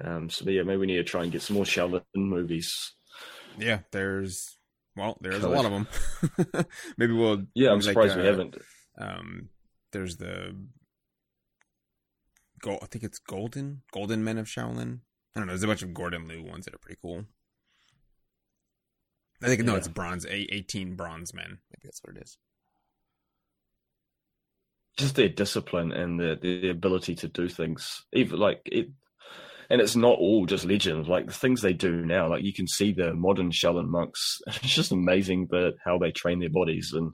Um, so yeah, maybe we need to try and get some more Shaolin movies. Yeah, there's well, there's a lot of them. maybe we'll Yeah, I'm maybe like, surprised we uh, haven't. Um, there's the gold. I think it's Golden Golden Men of Shaolin. I don't know. There's a bunch of Gordon Liu ones that are pretty cool. I think no, it's bronze. Eighteen bronze men. Maybe that's what it is. just their discipline and the the ability to do things. Even like it and it's not all just legend like the things they do now like you can see the modern Shaolin monks. It's just amazing the how they train their bodies and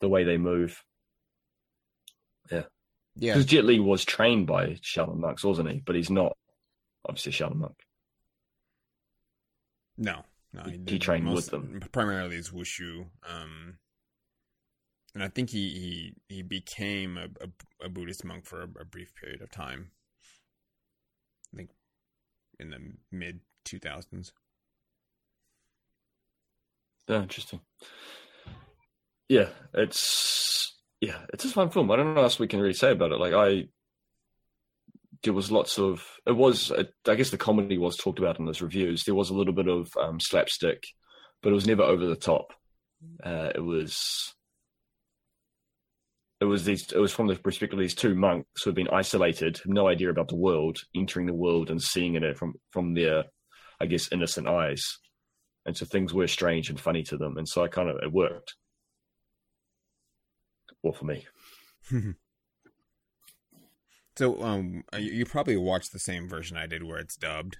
the way they move. Yeah, Yeah, because Jet Li was trained by Shaolin monks wasn't he? But he's not obviously a Shaolin monk. No, no. He- he trained with them. Primarily, is wushu. Um, and I think he he he became a a, a Buddhist monk for a, a brief period of time. I think in the mid two thousands. oh, interesting yeah it's yeah it's a fun film I don't know what else we can really say about it like I there was lots of it was uh, i guess the comedy was talked about in those reviews. There was a little bit of um, slapstick but it was never over the top. Uh, it was it was these it was from the perspective of these two monks who had been isolated no idea about the world entering the world and seeing it from from their i guess innocent eyes. And so things were strange and funny to them. And so i kind of it worked. Well for me So, um, you, you probably watched the same version I did, where it's dubbed.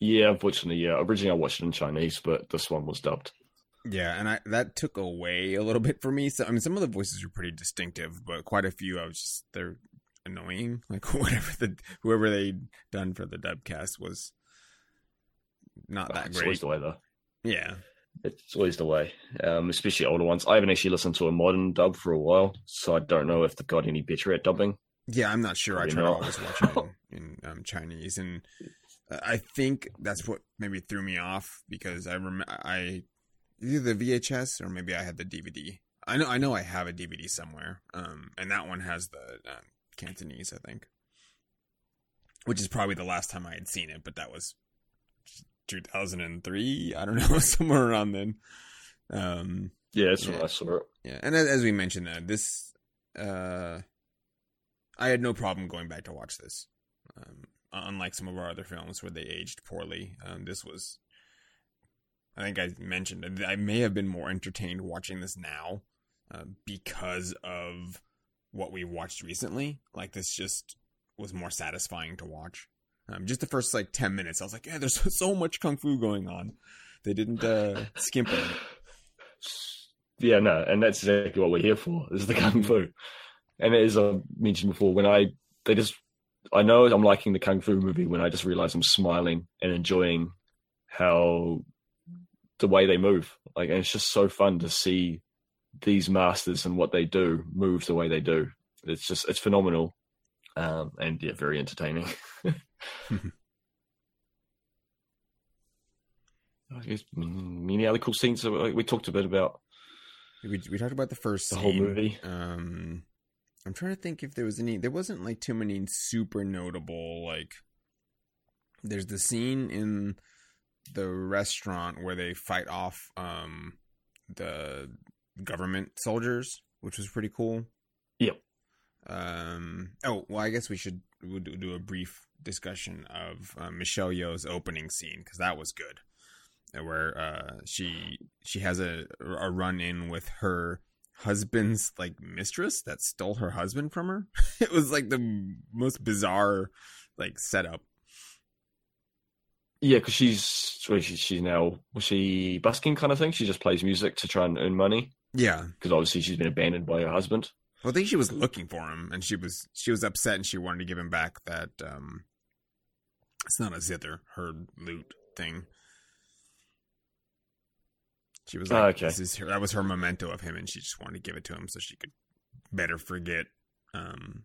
yeah unfortunately yeah originally i watched it in chinese but this one was dubbed Yeah, and I that took away a little bit for me. So, I mean, some of the voices are pretty distinctive, but quite a few, I was just they're annoying. Like whatever the whoever they done for the dub cast was not that it's always great. the way though Yeah, It's always the way, um, especially older ones. I haven't actually listened to a modern dub for a while, so I don't know if they've got any better at dubbing. Yeah, I'm not sure. I try to always watch it in, in um, Chinese, and uh, I think that's what maybe threw me off because I rem- I either the VHS or maybe I had the DVD. I know I know I have a DVD somewhere, um, and that one has the um, Cantonese, I think, which is probably the last time I had seen it, but that was 2003. I don't know, somewhere around then. Um, Yeah, that's Yeah. when I saw it. yeah, and as, as we mentioned, uh, this uh, I had no problem going back to watch this. Um, unlike some of our other films where they aged poorly, um, this was. I think I mentioned I may have been more entertained watching this now uh, because of what we watched recently. Like this just was more satisfying to watch. Um, just the first like ten minutes, I was like, "Yeah, there's so much kung fu going on." They didn't uh, skimp on it. Yeah, no, and that's exactly what we're here for. Is the kung fu, and as I mentioned before, when I they just I know I'm liking the kung fu movie when I just realize I'm smiling and enjoying how the way they move. Like, and it's just so fun to see these masters and what they do move the way they do. It's just it's phenomenal, um, and yeah, very entertaining. I guess mm, many other cool scenes. we talked a bit about We we talked about the first the whole movie. Um, I'm trying to think if there was any. There wasn't like too many super notable. Like, there's the scene in the restaurant where they fight off um the government soldiers, which was pretty cool. Yep. Um. Oh well, I guess we should we'll do, do a brief discussion of uh, Michelle Yeoh's opening scene because that was good, where uh she she has a a run in with her husband's like mistress that stole her husband from her. it was like the most bizarre like setup. Yeah, because she's well, she, she's now was she busking kind of thing. She just plays music to try and earn money Yeah. because obviously she's been abandoned by her husband. Well, I think she was looking for him, and she was she was upset, and she wanted to give him back that um, it's not a zither, her loot thing. She was like, Ah, okay. this is her, that was her memento of him, and she just wanted to give it to him so she could better forget, um,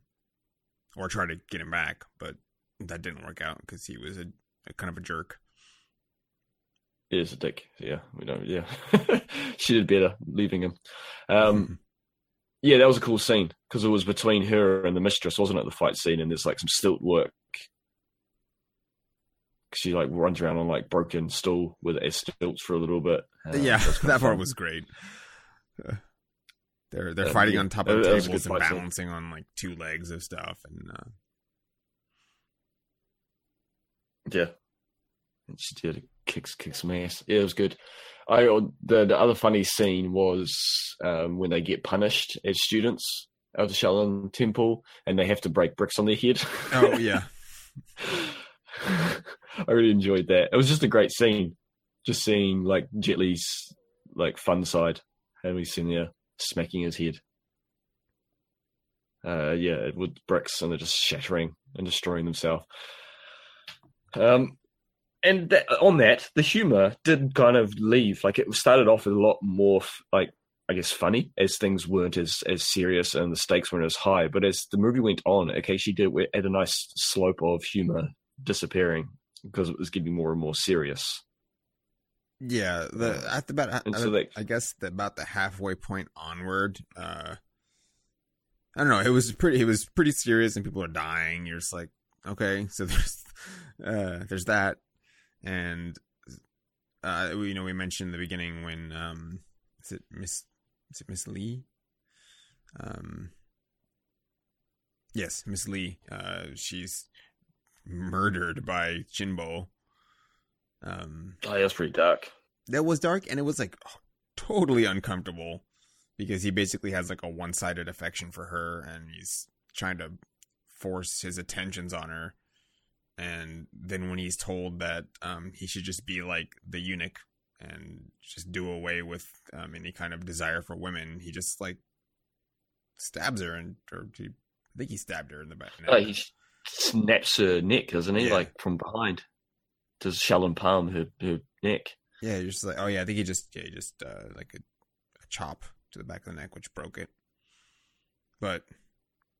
or try to get him back. But that didn't work out because he was a, a kind of a jerk. He is a dick. Yeah, we don't. Yeah, she did better leaving him. Um, yeah, that was a cool scene because it was between her and the mistress, wasn't it? The fight scene, and there's like some stilt work. She like runs around on like broken stool with it as stilts for a little bit. Uh, yeah, that part fun. was great. Uh, They're they're Uh, fighting yeah, on top of that was tables and fight scene. balancing on like two legs of stuff, and uh, Yeah. And she did kicks kicks some ass. Yeah, it was good. I the the other funny scene was um, when they get punished as students of the Shaolin Temple and they have to break bricks on their head. oh yeah, I really enjoyed that. It was just a great scene. Just seeing like Jet Li's like fun side, and we seen there smacking his head. Uh, yeah, with bricks and they're just shattering and destroying themselves. Um, and that, on that, the humor did kind of leave. Like it started off with a lot more, like I guess, funny as things weren't as as serious and the stakes weren't as high. But as the movie went on, it actually did at a nice slope of humor disappearing because it was getting more and more serious. yeah. The at the about And I, so they- I guess the, about the halfway point onward, uh, I don't know. It was pretty. It was pretty serious, and people are dying. You're just like, okay, so there's uh, there's that, and uh, we- you know, we mentioned in the beginning when um, is it Miss is it Miss Lee? Um, yes, Miss Lee. Uh, she's murdered by Jinbo. Um, Oh, yeah, that's pretty dark. that was dark and it was like totally uncomfortable because he basically has like a one-sided affection for her and he's trying to force his attentions on her and then when he's told that um, he should just be like the eunuch and just do away with um, any kind of desire for women he just like stabs her and or he, i think he stabbed her in the back Oh, he snaps her neck, doesn't he? Yeah. Like from behind. Does Shaolin palm her, her neck? Yeah, you're just like, oh yeah, I think he just, yeah, he just uh, like a, a chop to the back of the neck, which broke it. But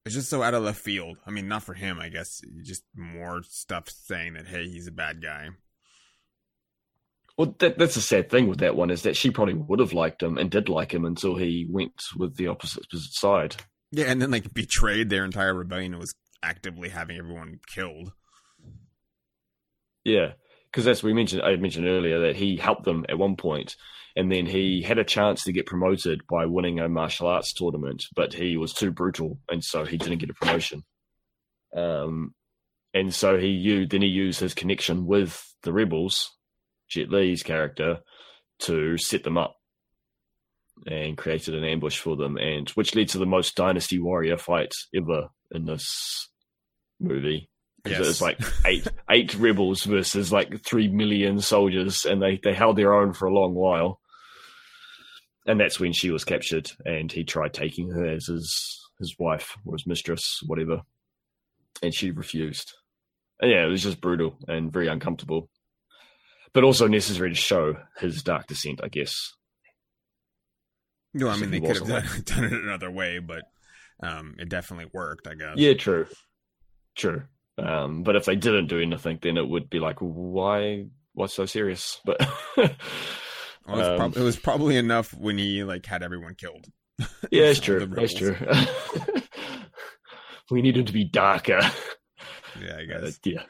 it's just so out of left field. I mean, not for him, I guess. Just more stuff saying that hey, he's a bad guy. Well, that, that's the sad thing with that one is that she probably would have liked him and did like him until he went with the opposite side. Yeah, and then like betrayed their entire rebellion and was actively having everyone killed. Yeah, because as we mentioned, I mentioned earlier that he helped them at one point, and then he had a chance to get promoted by winning a martial arts tournament, but he was too brutal, and so he didn't get a promotion. Um, and so he used, then he used his connection with the rebels, Jet Li's character, to set them up and created an ambush for them, and which led to the most Dynasty Warrior fight ever in this movie. Because yes. it was like eight eight rebels versus like three million soldiers, and they they held their own for a long while. And that's when she was captured, and he tried taking her as his his wife or his mistress, whatever, and she refused. And yeah, it was just brutal and very uncomfortable, but also necessary to show his dark descent, I guess. No, I mean they could have done, done, it another way, but um, it definitely worked. I guess. Yeah, true, true. Um, but if they didn't do anything, then it would be like, why? What's so serious? But well, it, was um, prob- it, was probably enough when he like had everyone killed. Yeah, it's true. It's true. we needed to be darker. Yeah, I guess. Uh, yeah.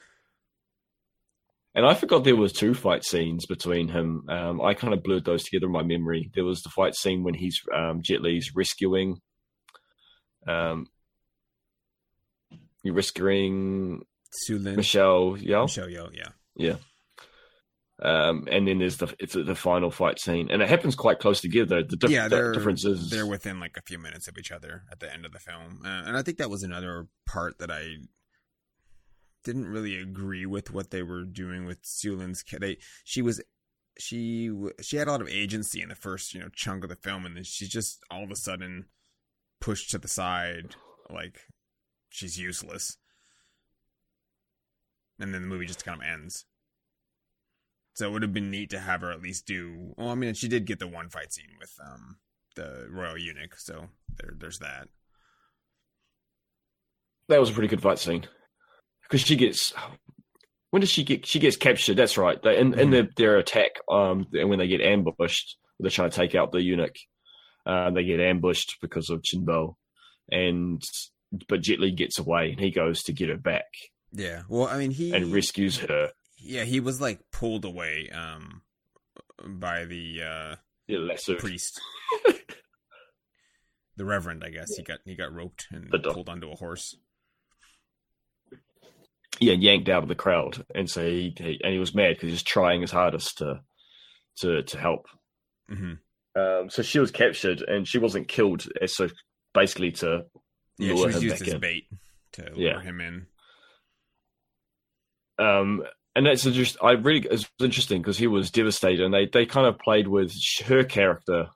And I forgot there was two fight scenes between him. Um, I kind of blurred those together in my memory. There was the fight scene when he's um, Jet Li's rescuing um, you're rescuing Sulin. Michelle Yeoh. Michelle Yeoh, yeah, yeah. Um, and then there's the it's the final fight scene, and it happens quite close together. The dif- yeah, they're, the differences they're within like a few minutes of each other at the end of the film, uh, and I think that was another part that I didn't really agree with what they were doing with Sulin's. They she was she she had a lot of agency in the first you know chunk of the film, and then she's just all of a sudden pushed to the side, like she's useless. And then the movie just kind of ends. So it would have been neat to have her at least do. Well, I mean, she did get the one fight scene with um, the royal eunuch, so there, there's that. That was a pretty good fight scene because she gets. When does she get? She gets captured. That's right. They, in, mm-hmm. in the, their attack, um, when they get ambushed, they're trying to take out the eunuch. Uh, they get ambushed because of Chin-Bo, and but Jet Li gets away and he goes to get her back. Yeah. Well, I mean, he and rescues her. Yeah, he was like pulled away um by the uh the lesser priest. the reverend, I guess. He got he got roped and pulled onto a horse. Yeah, yanked out of the crowd, and so he, he and he was mad because he was trying his hardest to to to help. Mm-hmm. Um, so she was captured, and she wasn't killed. So basically, to yeah, she was used as in. bait to lure yeah. him in. Um, and that's just I really it's interesting because he was devastated, and they they kind of played with her character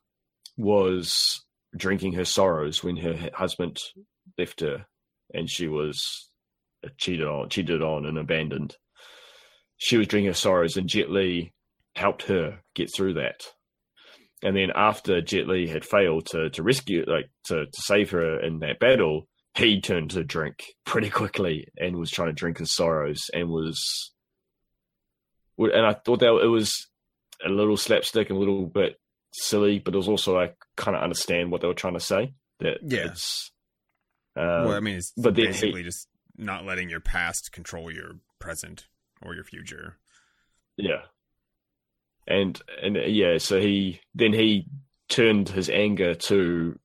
was drinking her sorrows when her husband left her, and she was cheated on, cheated on, and abandoned. She was drinking her sorrows, and Jet Li helped her get through that. And then after Jet Li had failed to to rescue, like to, to save her in that battle, he turned to drink pretty quickly and was trying to drink his sorrows and was, and I thought that it was a little slapstick and a little bit silly, but it was also I kind of understand what they were trying to say. That yeah, it's, well, uh, I mean, it's but basically he, just not letting your past control your present or your future. Yeah, and and uh, yeah, so he then he turned his anger to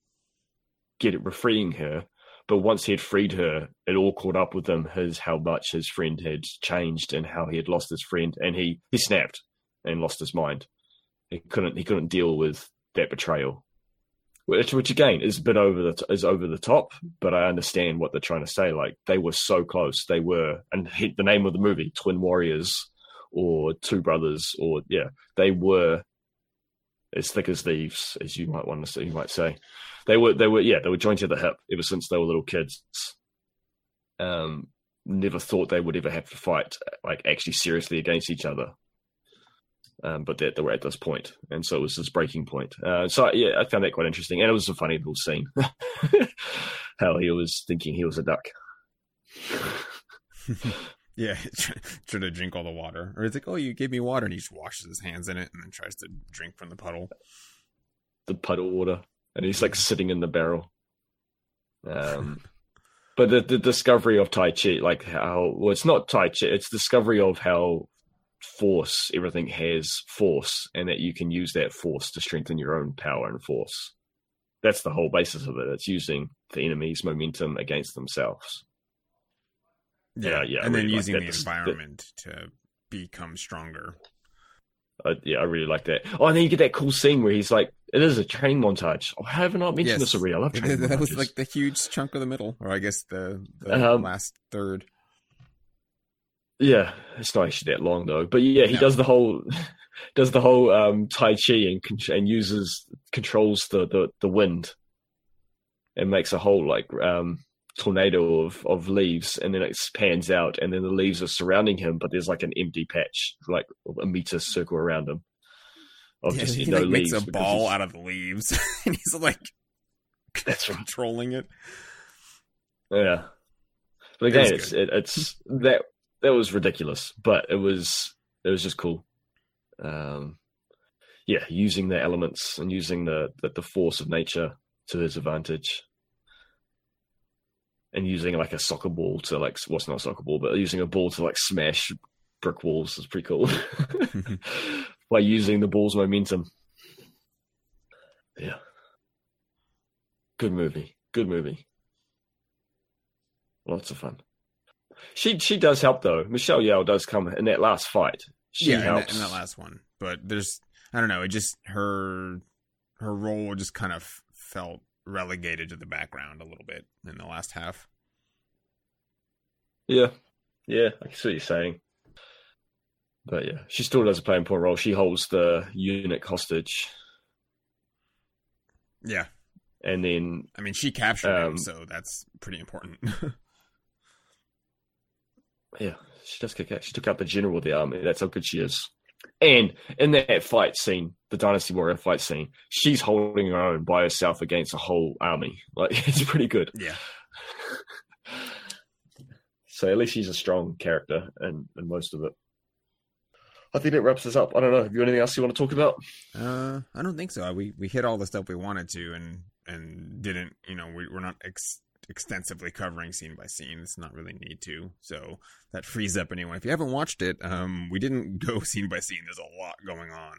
get it freeing her. But once he had freed her, it all caught up with him his how much his friend had changed and how he had lost his friend, and he he snapped and lost his mind. He couldn't he couldn't deal with that betrayal, which which again is a bit over the is over the top. But I understand what they're trying to say. Like they were so close, they were, and the name of the movie, Twin Warriors or two brothers, or yeah, they were as thick as thieves, as you might want to say. You might say they were. They were. Yeah, they were joined at the hip ever since they were little kids. Um, never thought they would ever have to fight like actually seriously against each other. Um, but they, they were at this point, and so it was this breaking point. Uh, so yeah, I found that quite interesting, and it was a funny little scene. How he was thinking he was a duck. yeah, trying to drink all the water, or it's like, oh, you gave me water, and he just washes his hands in it and then tries to drink from the puddle. The puddle water, and he's like sitting in the barrel. Um, but the, the discovery of Tai Chi, like how well, it's not Tai Chi, it's discovery of how force everything has force, and that you can use that force to strengthen your own power and force. That's the whole basis of it. It's using the enemy's momentum against themselves. Yeah, yeah, and then really using like the environment the, to become stronger. Uh, yeah, I really like that. Oh, and then you get that cool scene where he's like, "It is a training montage." Oh, have I not mentioned yes. this already? I love training That montages. was like the huge chunk of the middle, or I guess the, the um, last third. Yeah, it's not actually that long though. But yeah, he no. does the whole does the whole um, tai chi and and uses controls the, the the wind and makes a whole like um, tornado of of leaves, and then it pans out, and then the leaves are surrounding him, but there's like an empty patch, like a meter circle around him. Of yeah, just he no like, leaves makes a ball out of the leaves, and he's like that's controlling it. Yeah, but again, it's it, it's that that was ridiculous, but it was it was just cool. Um, yeah, using the elements and using the, the, the force of nature to his advantage, and using like a soccer ball to like what's well, not a soccer ball, but using a ball to like smash brick walls is pretty cool. By using the ball's momentum. Yeah. Good movie. Good movie. Lots of fun. She she does help though. Michelle Yeoh does come in that last fight. She yeah, helps. In, that, in that last one. But there's I don't know. It just her her role just kind of felt relegated to the background a little bit in the last half. Yeah, yeah, I see what you're saying. But yeah, she still does play an important role. She holds the eunuch hostage. Yeah, and then I mean, she captured um, him, so that's pretty important. yeah, she does kick out. She took out the general of the army. That's how good she is. And in that fight scene, the Dynasty Warrior fight scene, she's holding her own by herself against a whole army. Like it's pretty good. Yeah. so at least she's a strong character and and most of it. I think it wraps us up. I don't know. Have you anything else you want to talk about? Uh, I don't think so. We we hit all the stuff we wanted to, and and didn't. You know, we, we're not ex- extensively covering scene by scene. It's not really need to. So that frees up anyone. If you haven't watched it, um, we didn't go scene by scene. There's a lot going on.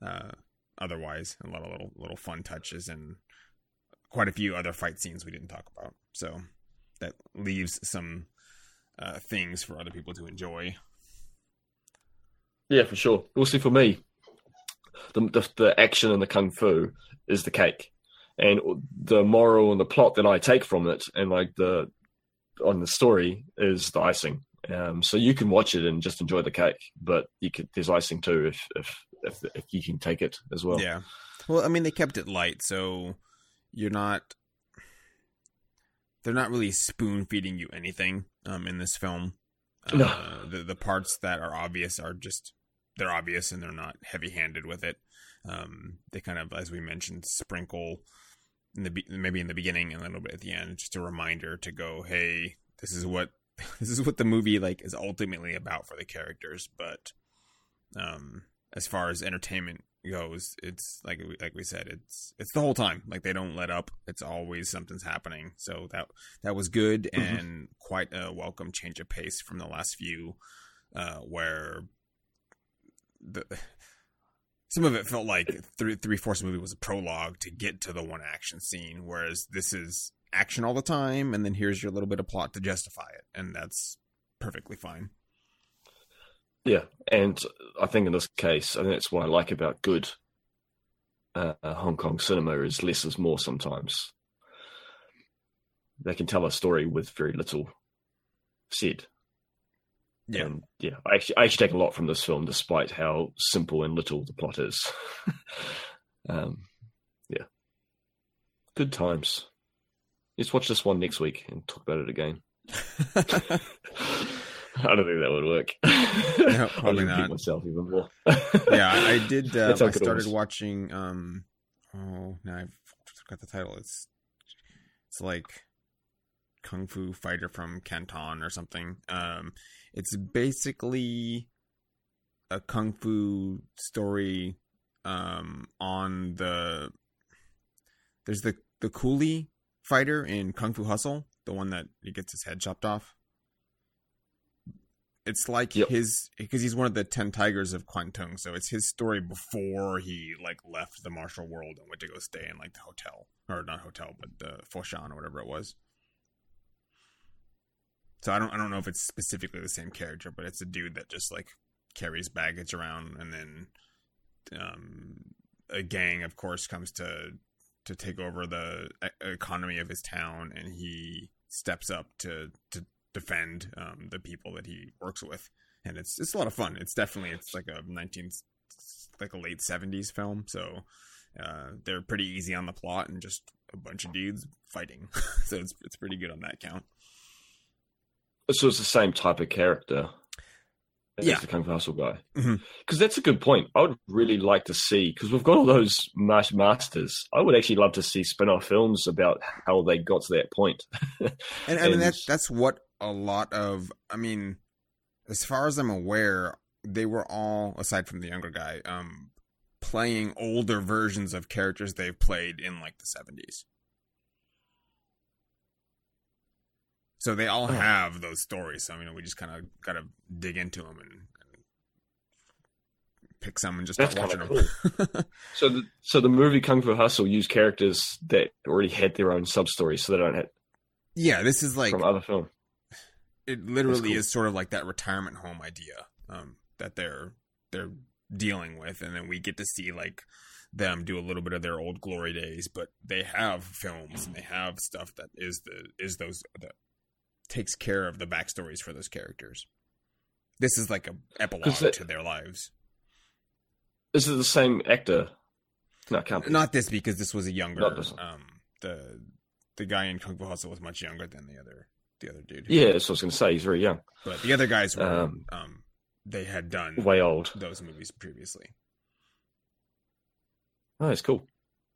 Uh, otherwise, a lot of little little fun touches and quite a few other fight scenes we didn't talk about. So that leaves some uh, things for other people to enjoy. Yeah, for sure. Also for me, the, the the action and the kung fu is the cake and the moral and the plot that I take from it, and like the on the story is the icing. Um, so you can watch it and just enjoy the cake, but you could there's icing too if if if, if you can take it as well. Yeah. Well, I mean, they kept it light, so you're not. They're not really spoon feeding you anything um, in this film. Uh, no. The the parts that are obvious are just they're obvious and they're not heavy handed with it. Um, they kind of, as we mentioned, sprinkle in the maybe in the beginning and a little bit at the end, just a reminder to go, hey, this is what this is what the movie like is ultimately about for the characters. But um, as far as entertainment goes, it's like like we said, it's it's the whole time. Like they don't let up. It's always something's happening. So that that was good mm-hmm. and quite a welcome change of pace from the last few, uh, where the some of it felt like three three fourths movie was a prologue to get to the one action scene, whereas this is action all the time, and then here's your little bit of plot to justify it, and that's perfectly fine. Yeah, and I think in this case, I think that's what I like about good uh, Hong Kong cinema is less is more. Sometimes they can tell a story with very little said. Yeah, and yeah. I actually, I actually take a lot from this film, despite how simple and little the plot is. um, yeah, good times. Let's watch this one next week and talk about it again. I don't think that would work. No, probably not. myself even more. yeah, I, I did. Uh, I started watching. Um, oh, now I've got the title. It's it's like Kung Fu Fighter from Canton or something. Um, it's basically a kung fu story. Um, on the there's the the coolie fighter in Kung Fu Hustle, the one that he gets his head chopped off. It's like Yep. his because he's one of the ten tigers of Kwangtung, so it's his story before he like left the martial world and went to go stay in like the hotel or not hotel, but the Foshan or whatever it was. So I don't I don't know if it's specifically the same character, but it's a dude that just like carries baggage around, and then um, a gang, of course, comes to to take over the economy of his town, and he steps up to to defend um, the people that he works with, and it's it's a lot of fun. It's definitely it's like a nineteen like a late seventies film, so uh, they're pretty easy on the plot and just a bunch of dudes fighting, so it's it's pretty good on that count. So it's the same type of character as Yeah. the Kung Fu Hustle guy. Because that's a good point. I would really like to see, because we've got all those mas- masters. I would actually love to see spin off films about how they got to that point. And I mean And- that's that's what a lot of I mean, as far as I'm aware, they were all aside from the younger guy, um, playing older versions of characters they've played in like the seventies. So they all Oh. have those stories. So you know, we just kind of got to dig into them and, and pick some and just That's start kinda watching them. so, the, so the movie Kung Fu Hustle used characters that already had their own sub stories, so they don't have yeah, this is like from other films. it literally cool. is sort of like that retirement home idea um, that they're they're dealing with, and then we get to see like them do a little bit of their old glory days, but they have films and they have stuff that is the is those that takes care of the backstories for those characters. This is like a epilogue to their lives. This is the same actor. No, can't be. Not this because this was a younger. Not this one. Um, the the guy in Kung Fu Hustle was much younger than the other the other dude. Yeah, that's what I was going to say. He's very young, but the other guys were um, Um, they had done way old. those movies previously. Oh, it's cool.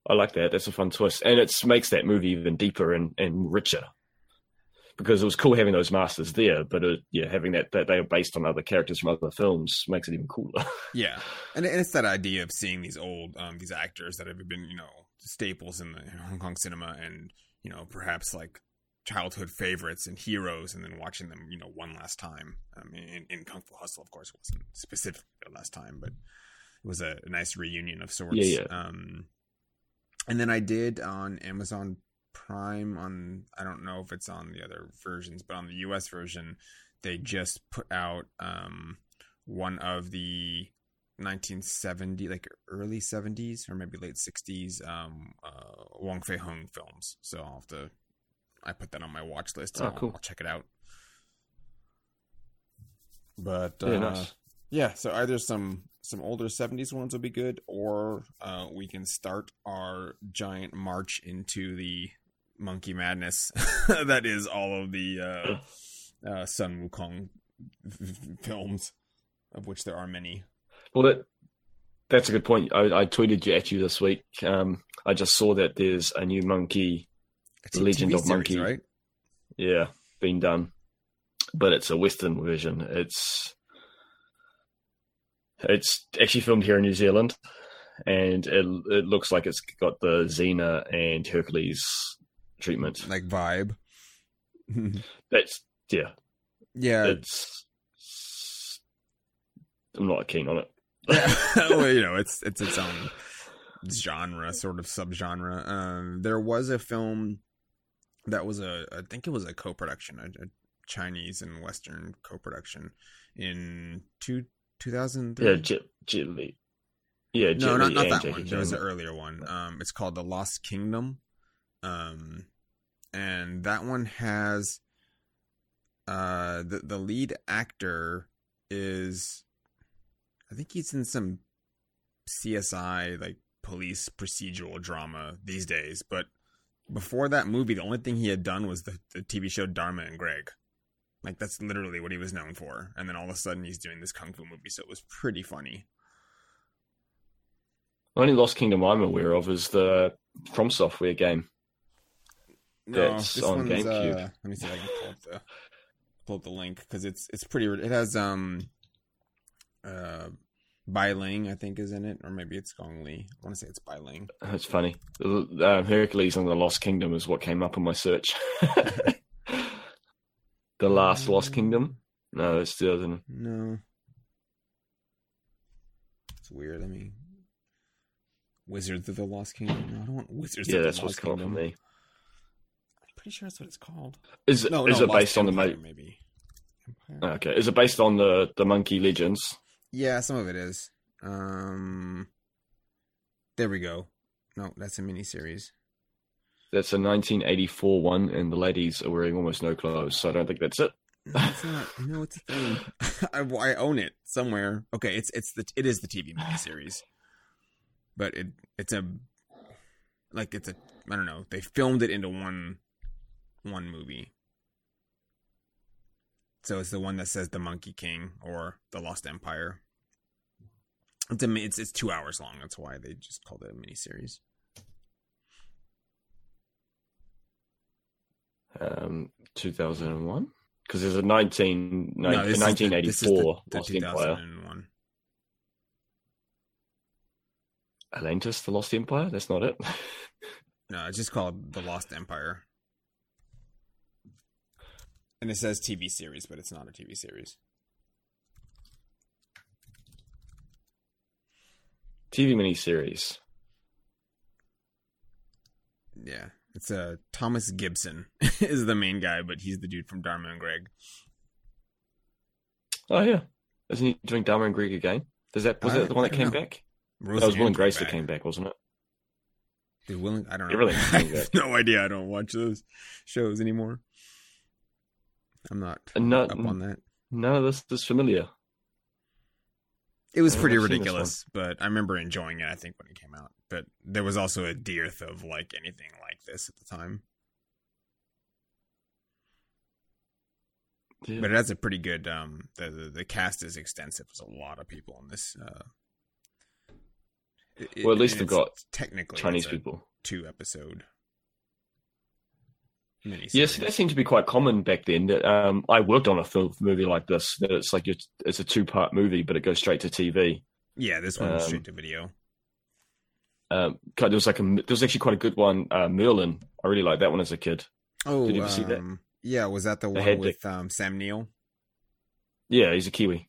I like that. That's a fun twist, and it makes that movie even deeper and, and richer. Because it was cool having those masters there, but it, yeah, having that that they are based on other characters from other films makes it even cooler. Yeah, and and it's that idea of seeing these old um, these actors that have been you know staples in the in Hong Kong cinema, and you know perhaps like childhood favorites and heroes, and then watching them you know one last time. Um, in, in Kung Fu Hustle, of course, it wasn't specifically the last time, but it was a, a nice reunion of sorts. Yeah, yeah. Um, and then I did on Amazon Prime on I don't know if it's on the other versions, but on the US version, they just put out um one of the 1970 like early 70s or maybe late 60s um uh Wong Fei Hung films. So I'll have to I put that on my watch list. Oh, I'll, cool. I'll check it out. But uh, yeah, nice. yeah, so either some some older 70s ones will be good or uh, we can start our giant march into the monkey madness that is all of the uh, uh, Sun Wukong films, of which there are many. Well, that that's a good point. I, I tweeted you at you this week. Um, I just saw that there's a new monkey, a Legend TV of series, Monkey. right? yeah, being done, but it's a Western version. It's it's actually filmed here in New Zealand, and it it looks like it's got the Xena and Hercules treatment. Like vibe. That's yeah, yeah, it's. I'm not a keen on it. yeah. well, you know, it's it's its own genre, sort of subgenre. Um, there was a film that was a, I think it was a co-production, a, a Chinese and Western co-production in two two thousand three. Yeah, Jet, Jet Li. Yeah, Jet no, not not that one. There was an earlier one. Um, it's called The Lost Kingdom. Um, and that one has uh the the lead actor is I think he's in some CSI like police procedural drama these days, but before that movie, the only thing he had done was the, the TV show Dharma and Greg. Like that's literally what he was known for. And then all of a sudden he's doing this kung fu movie, so it was pretty funny. The only Lost Kingdom I'm aware of is the From Software game. No, That's on GameCube. Uh, let me see if I can pull up the pull up the link because it's it's pretty. It has um uh Bai Ling, I think, is in it, or maybe it's Gong Li. I want to say it's Bai Ling. That's funny. Uh, Hercules and the Lost Kingdom is what came up in my search. the Last Lost Kingdom? No, it's the other. No, it's weird. I mean, Wizards of the Lost Kingdom. No, I don't want Wizards Yeah, of that's the what's Lost called for Kingdom. me. I'm pretty sure that's what it's called. Is it, No, is no, it Lost based on the maybe? Empire? Okay, is it based on the the Monkey Legends? Yeah, some of it is. Um, there we go. No, that's a miniseries. That's a 1984 one, and the ladies are wearing almost no clothes, so I don't think that's it. No, it's not. No, it's a thing. I, I own it somewhere. Okay, it's it's the it is the TV miniseries, but it it's a like it's a I don't know. They filmed it into one one movie. So it's the one that says the Monkey King or the Lost Empire. It's a, it's it's two hours long. That's why they just called it a miniseries. Um, 2001? Because there's a 19, No, this is the- 1984 this is the, the Lost Empire. 2001. Atlantis, the Lost Empire? That's not it. No, it's just called The Lost Empire. And it says TV series, but it's not a TV series. TV miniseries. Yeah. It's uh, Thomas Gibson is the main guy, but he's the dude from Dharma and Greg. Oh yeah, isn't he doing Dharma and Greg again? Does that was I- that the one that came know. back? Roseanne that was Will and Grace that came back, wasn't it? Dude, Will and- I don't know. Everything I have no idea. I don't watch those shows anymore. I'm not no, up on that. none of this is familiar. It was pretty never seen this ridiculous, but I remember enjoying it. I think when it came out, but there was also a dearth of like anything like this at the time. Yeah. But it has a pretty good. Um, the, the the cast is extensive. There's a lot of people in this. Uh, it- Well, at least they've got technically Chinese people. two episode. Miniseries. Yes, that seemed to be quite common back then. That, Um, I worked on a film movie like this. That it's like it's, it's a two part movie, but it goes straight to TV. yeah, this one was um, straight to video. Um, there was like a there was actually quite a good one, uh, Merlin. I really liked that one as a kid. Oh, did you ever see that? um, Yeah, was that the They one with um, Sam Neill? Yeah, he's a Kiwi.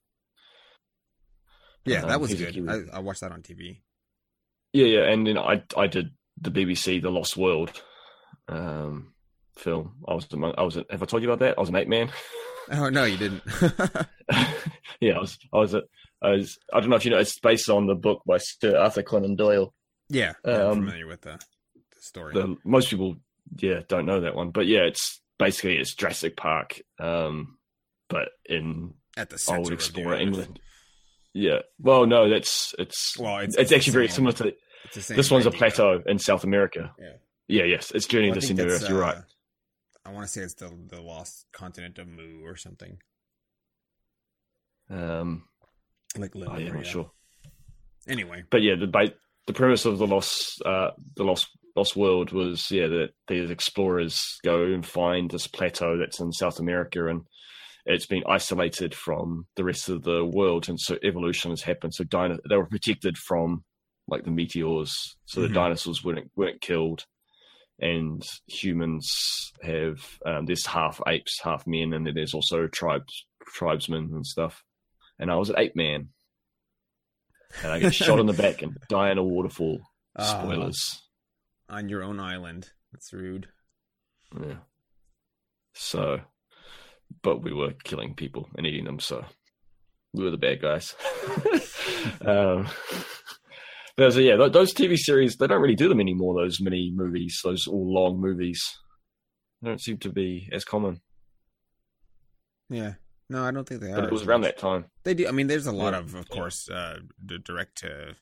Yeah, that Um, was good. I, I watched that on TV. Yeah, yeah, and then I I did the BBC The Lost World um, film. I was among, I was have I told you about that? I was an ape man. Oh no, you didn't. yeah, I was I was a, I was I don't know if you know it's based on the book by Sir Arthur Conan Doyle. yeah, yeah, I'm Um, familiar with the, the story. The, most people yeah don't know that one, but yeah, it's basically it's Jurassic Park, um, but in At the old of explorer the. England. Yeah, well, no, that's it's Well, it's, it's, the actually very similar to it's the this one's a plateau in South America. Yeah. Yeah, yes, it's Journey Well, to that's, Earth. You're right. I want to say it's the the lost continent of Mu or something Um, like oh, yeah, I'm not sure. Anyway, but yeah, the ba- the premise of the lost uh, the lost lost world was yeah that these explorers go and find this plateau that's in South America and it's been isolated from the rest of the world and so evolution has happened. So dino- they were protected from like the meteors, so Mhm. the dinosaurs weren't weren't killed, and humans have um, there's half apes, half men, and then there's also tribes tribesmen and stuff. And I was an ape man and I get shot in the back and die in a waterfall. Ah, Spoilers. on your own island. That's rude. Yeah. So, but we were killing people and eating them, so we were the bad guys. um, a, yeah, those TV series they don't really do them anymore. Those mini movies, those all long movies, they don't seem to be as common. Yeah. No, I don't think they are. But it was around that time. They do. I mean, there's a lot Yeah. of, of course, uh, the direct to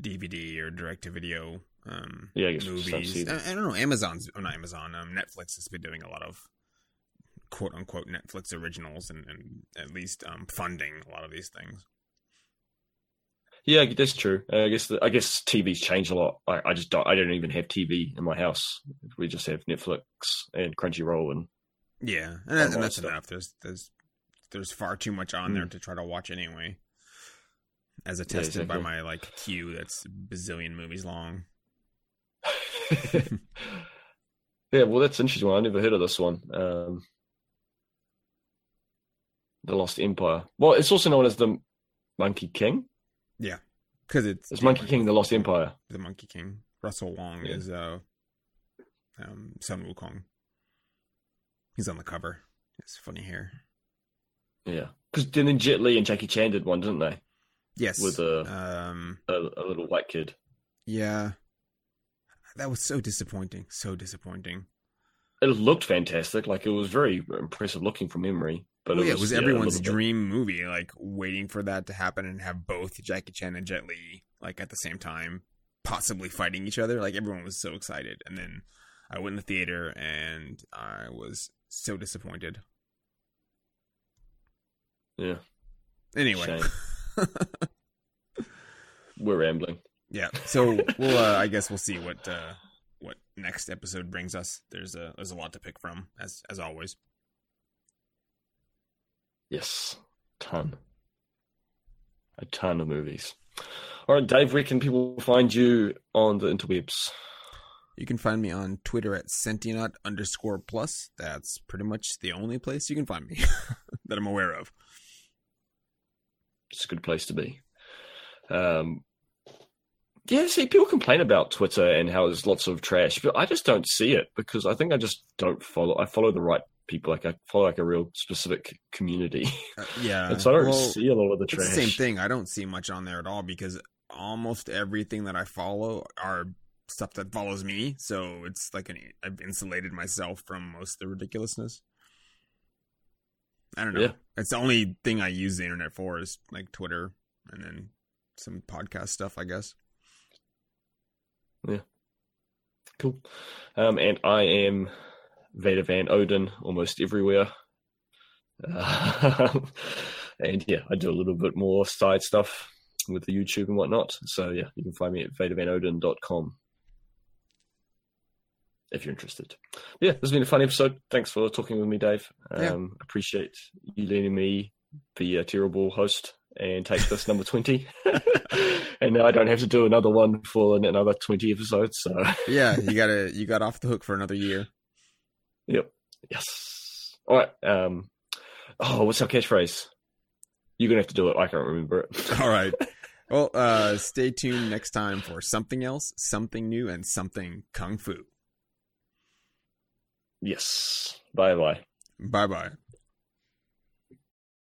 DVD or direct to video um, Yeah, I movies. I. I don't know. Amazon's, oh, not Amazon. Um, Netflix has been doing a lot of quote unquote Netflix originals and, and at least um, funding a lot of these things. Yeah, that's true. I guess the, I guess TV's changed a lot. I, I just don't. I don't even have TV in my house. We just have Netflix and Crunchyroll, and yeah, and, that, and that's stuff. enough. There's there's there's far too much on mm. there to try to watch anyway. As attested yeah, exactly. by my like queue, that's bazillion movies long. yeah, well, that's interesting. I never heard of this one. Um, the Lost Empire. Well, it's also known as the Monkey King. Yeah, because it's it's Monkey King, the Lost Empire. The Monkey King. Russell Wong yeah. is uh, um, Sun Wukong. He's on the cover. It's funny hair. Yeah, because then Jet Li and Jackie Chan did one, didn't they? Yes, with a um a, a little white kid. Yeah, that was so disappointing. So disappointing. It looked fantastic. Like it was very impressive looking from memory. But well, it was, yeah, it was everyone's dream bit. movie, like waiting for that to happen and have both Jackie Chan and Jet Li like at the same time, possibly fighting each other. Like everyone was so excited, and then I went in the theater and I was so disappointed. Yeah. Anyway, we're rambling. Yeah. So we'll, uh, I guess we'll see what uh, what next episode brings us. There's a there's a lot to pick from, as as always. Yes, ton, a ton of movies. All right, Dave, where can people find you on the interwebs? You can find me on Twitter at Sentient underscore plus. That's pretty much the only place you can find me that I'm aware of. It's a good place to be. Um, yeah, see, people complain about Twitter and how there's lots of trash, but I just don't see it because I think I just don't follow. I follow the right people. Like I follow like a real specific community. Uh, yeah, and so I don't well, see a lot of the trash. The same thing. I don't see much on there at all because almost everything that I follow are stuff that follows me. So it's like an I've insulated myself from most of the ridiculousness. I don't know. Yeah. It's the only thing I use the internet for is like Twitter and then some podcast stuff, I guess. Yeah. Cool. Um, and I am Vader Van Odin almost everywhere. Uh, and yeah, I do a little bit more side stuff with the YouTube and whatnot. So yeah, you can find me at vadervanodin.com if you're interested. Yeah, this has been a fun episode. Thanks for talking with me, Dave. Um, yeah. Appreciate you letting me be a terrible host and take this number 20. and now I don't have to do another one for another 20 episodes. So yeah, you got to you got off the hook for another year. Yep. Yes. All right. Um, oh, what's our catchphrase? You're gonna have to do it. I can't remember it. All right. Well, uh, stay tuned next time for something else, something new, and something kung fu. Yes. Bye bye. Bye bye.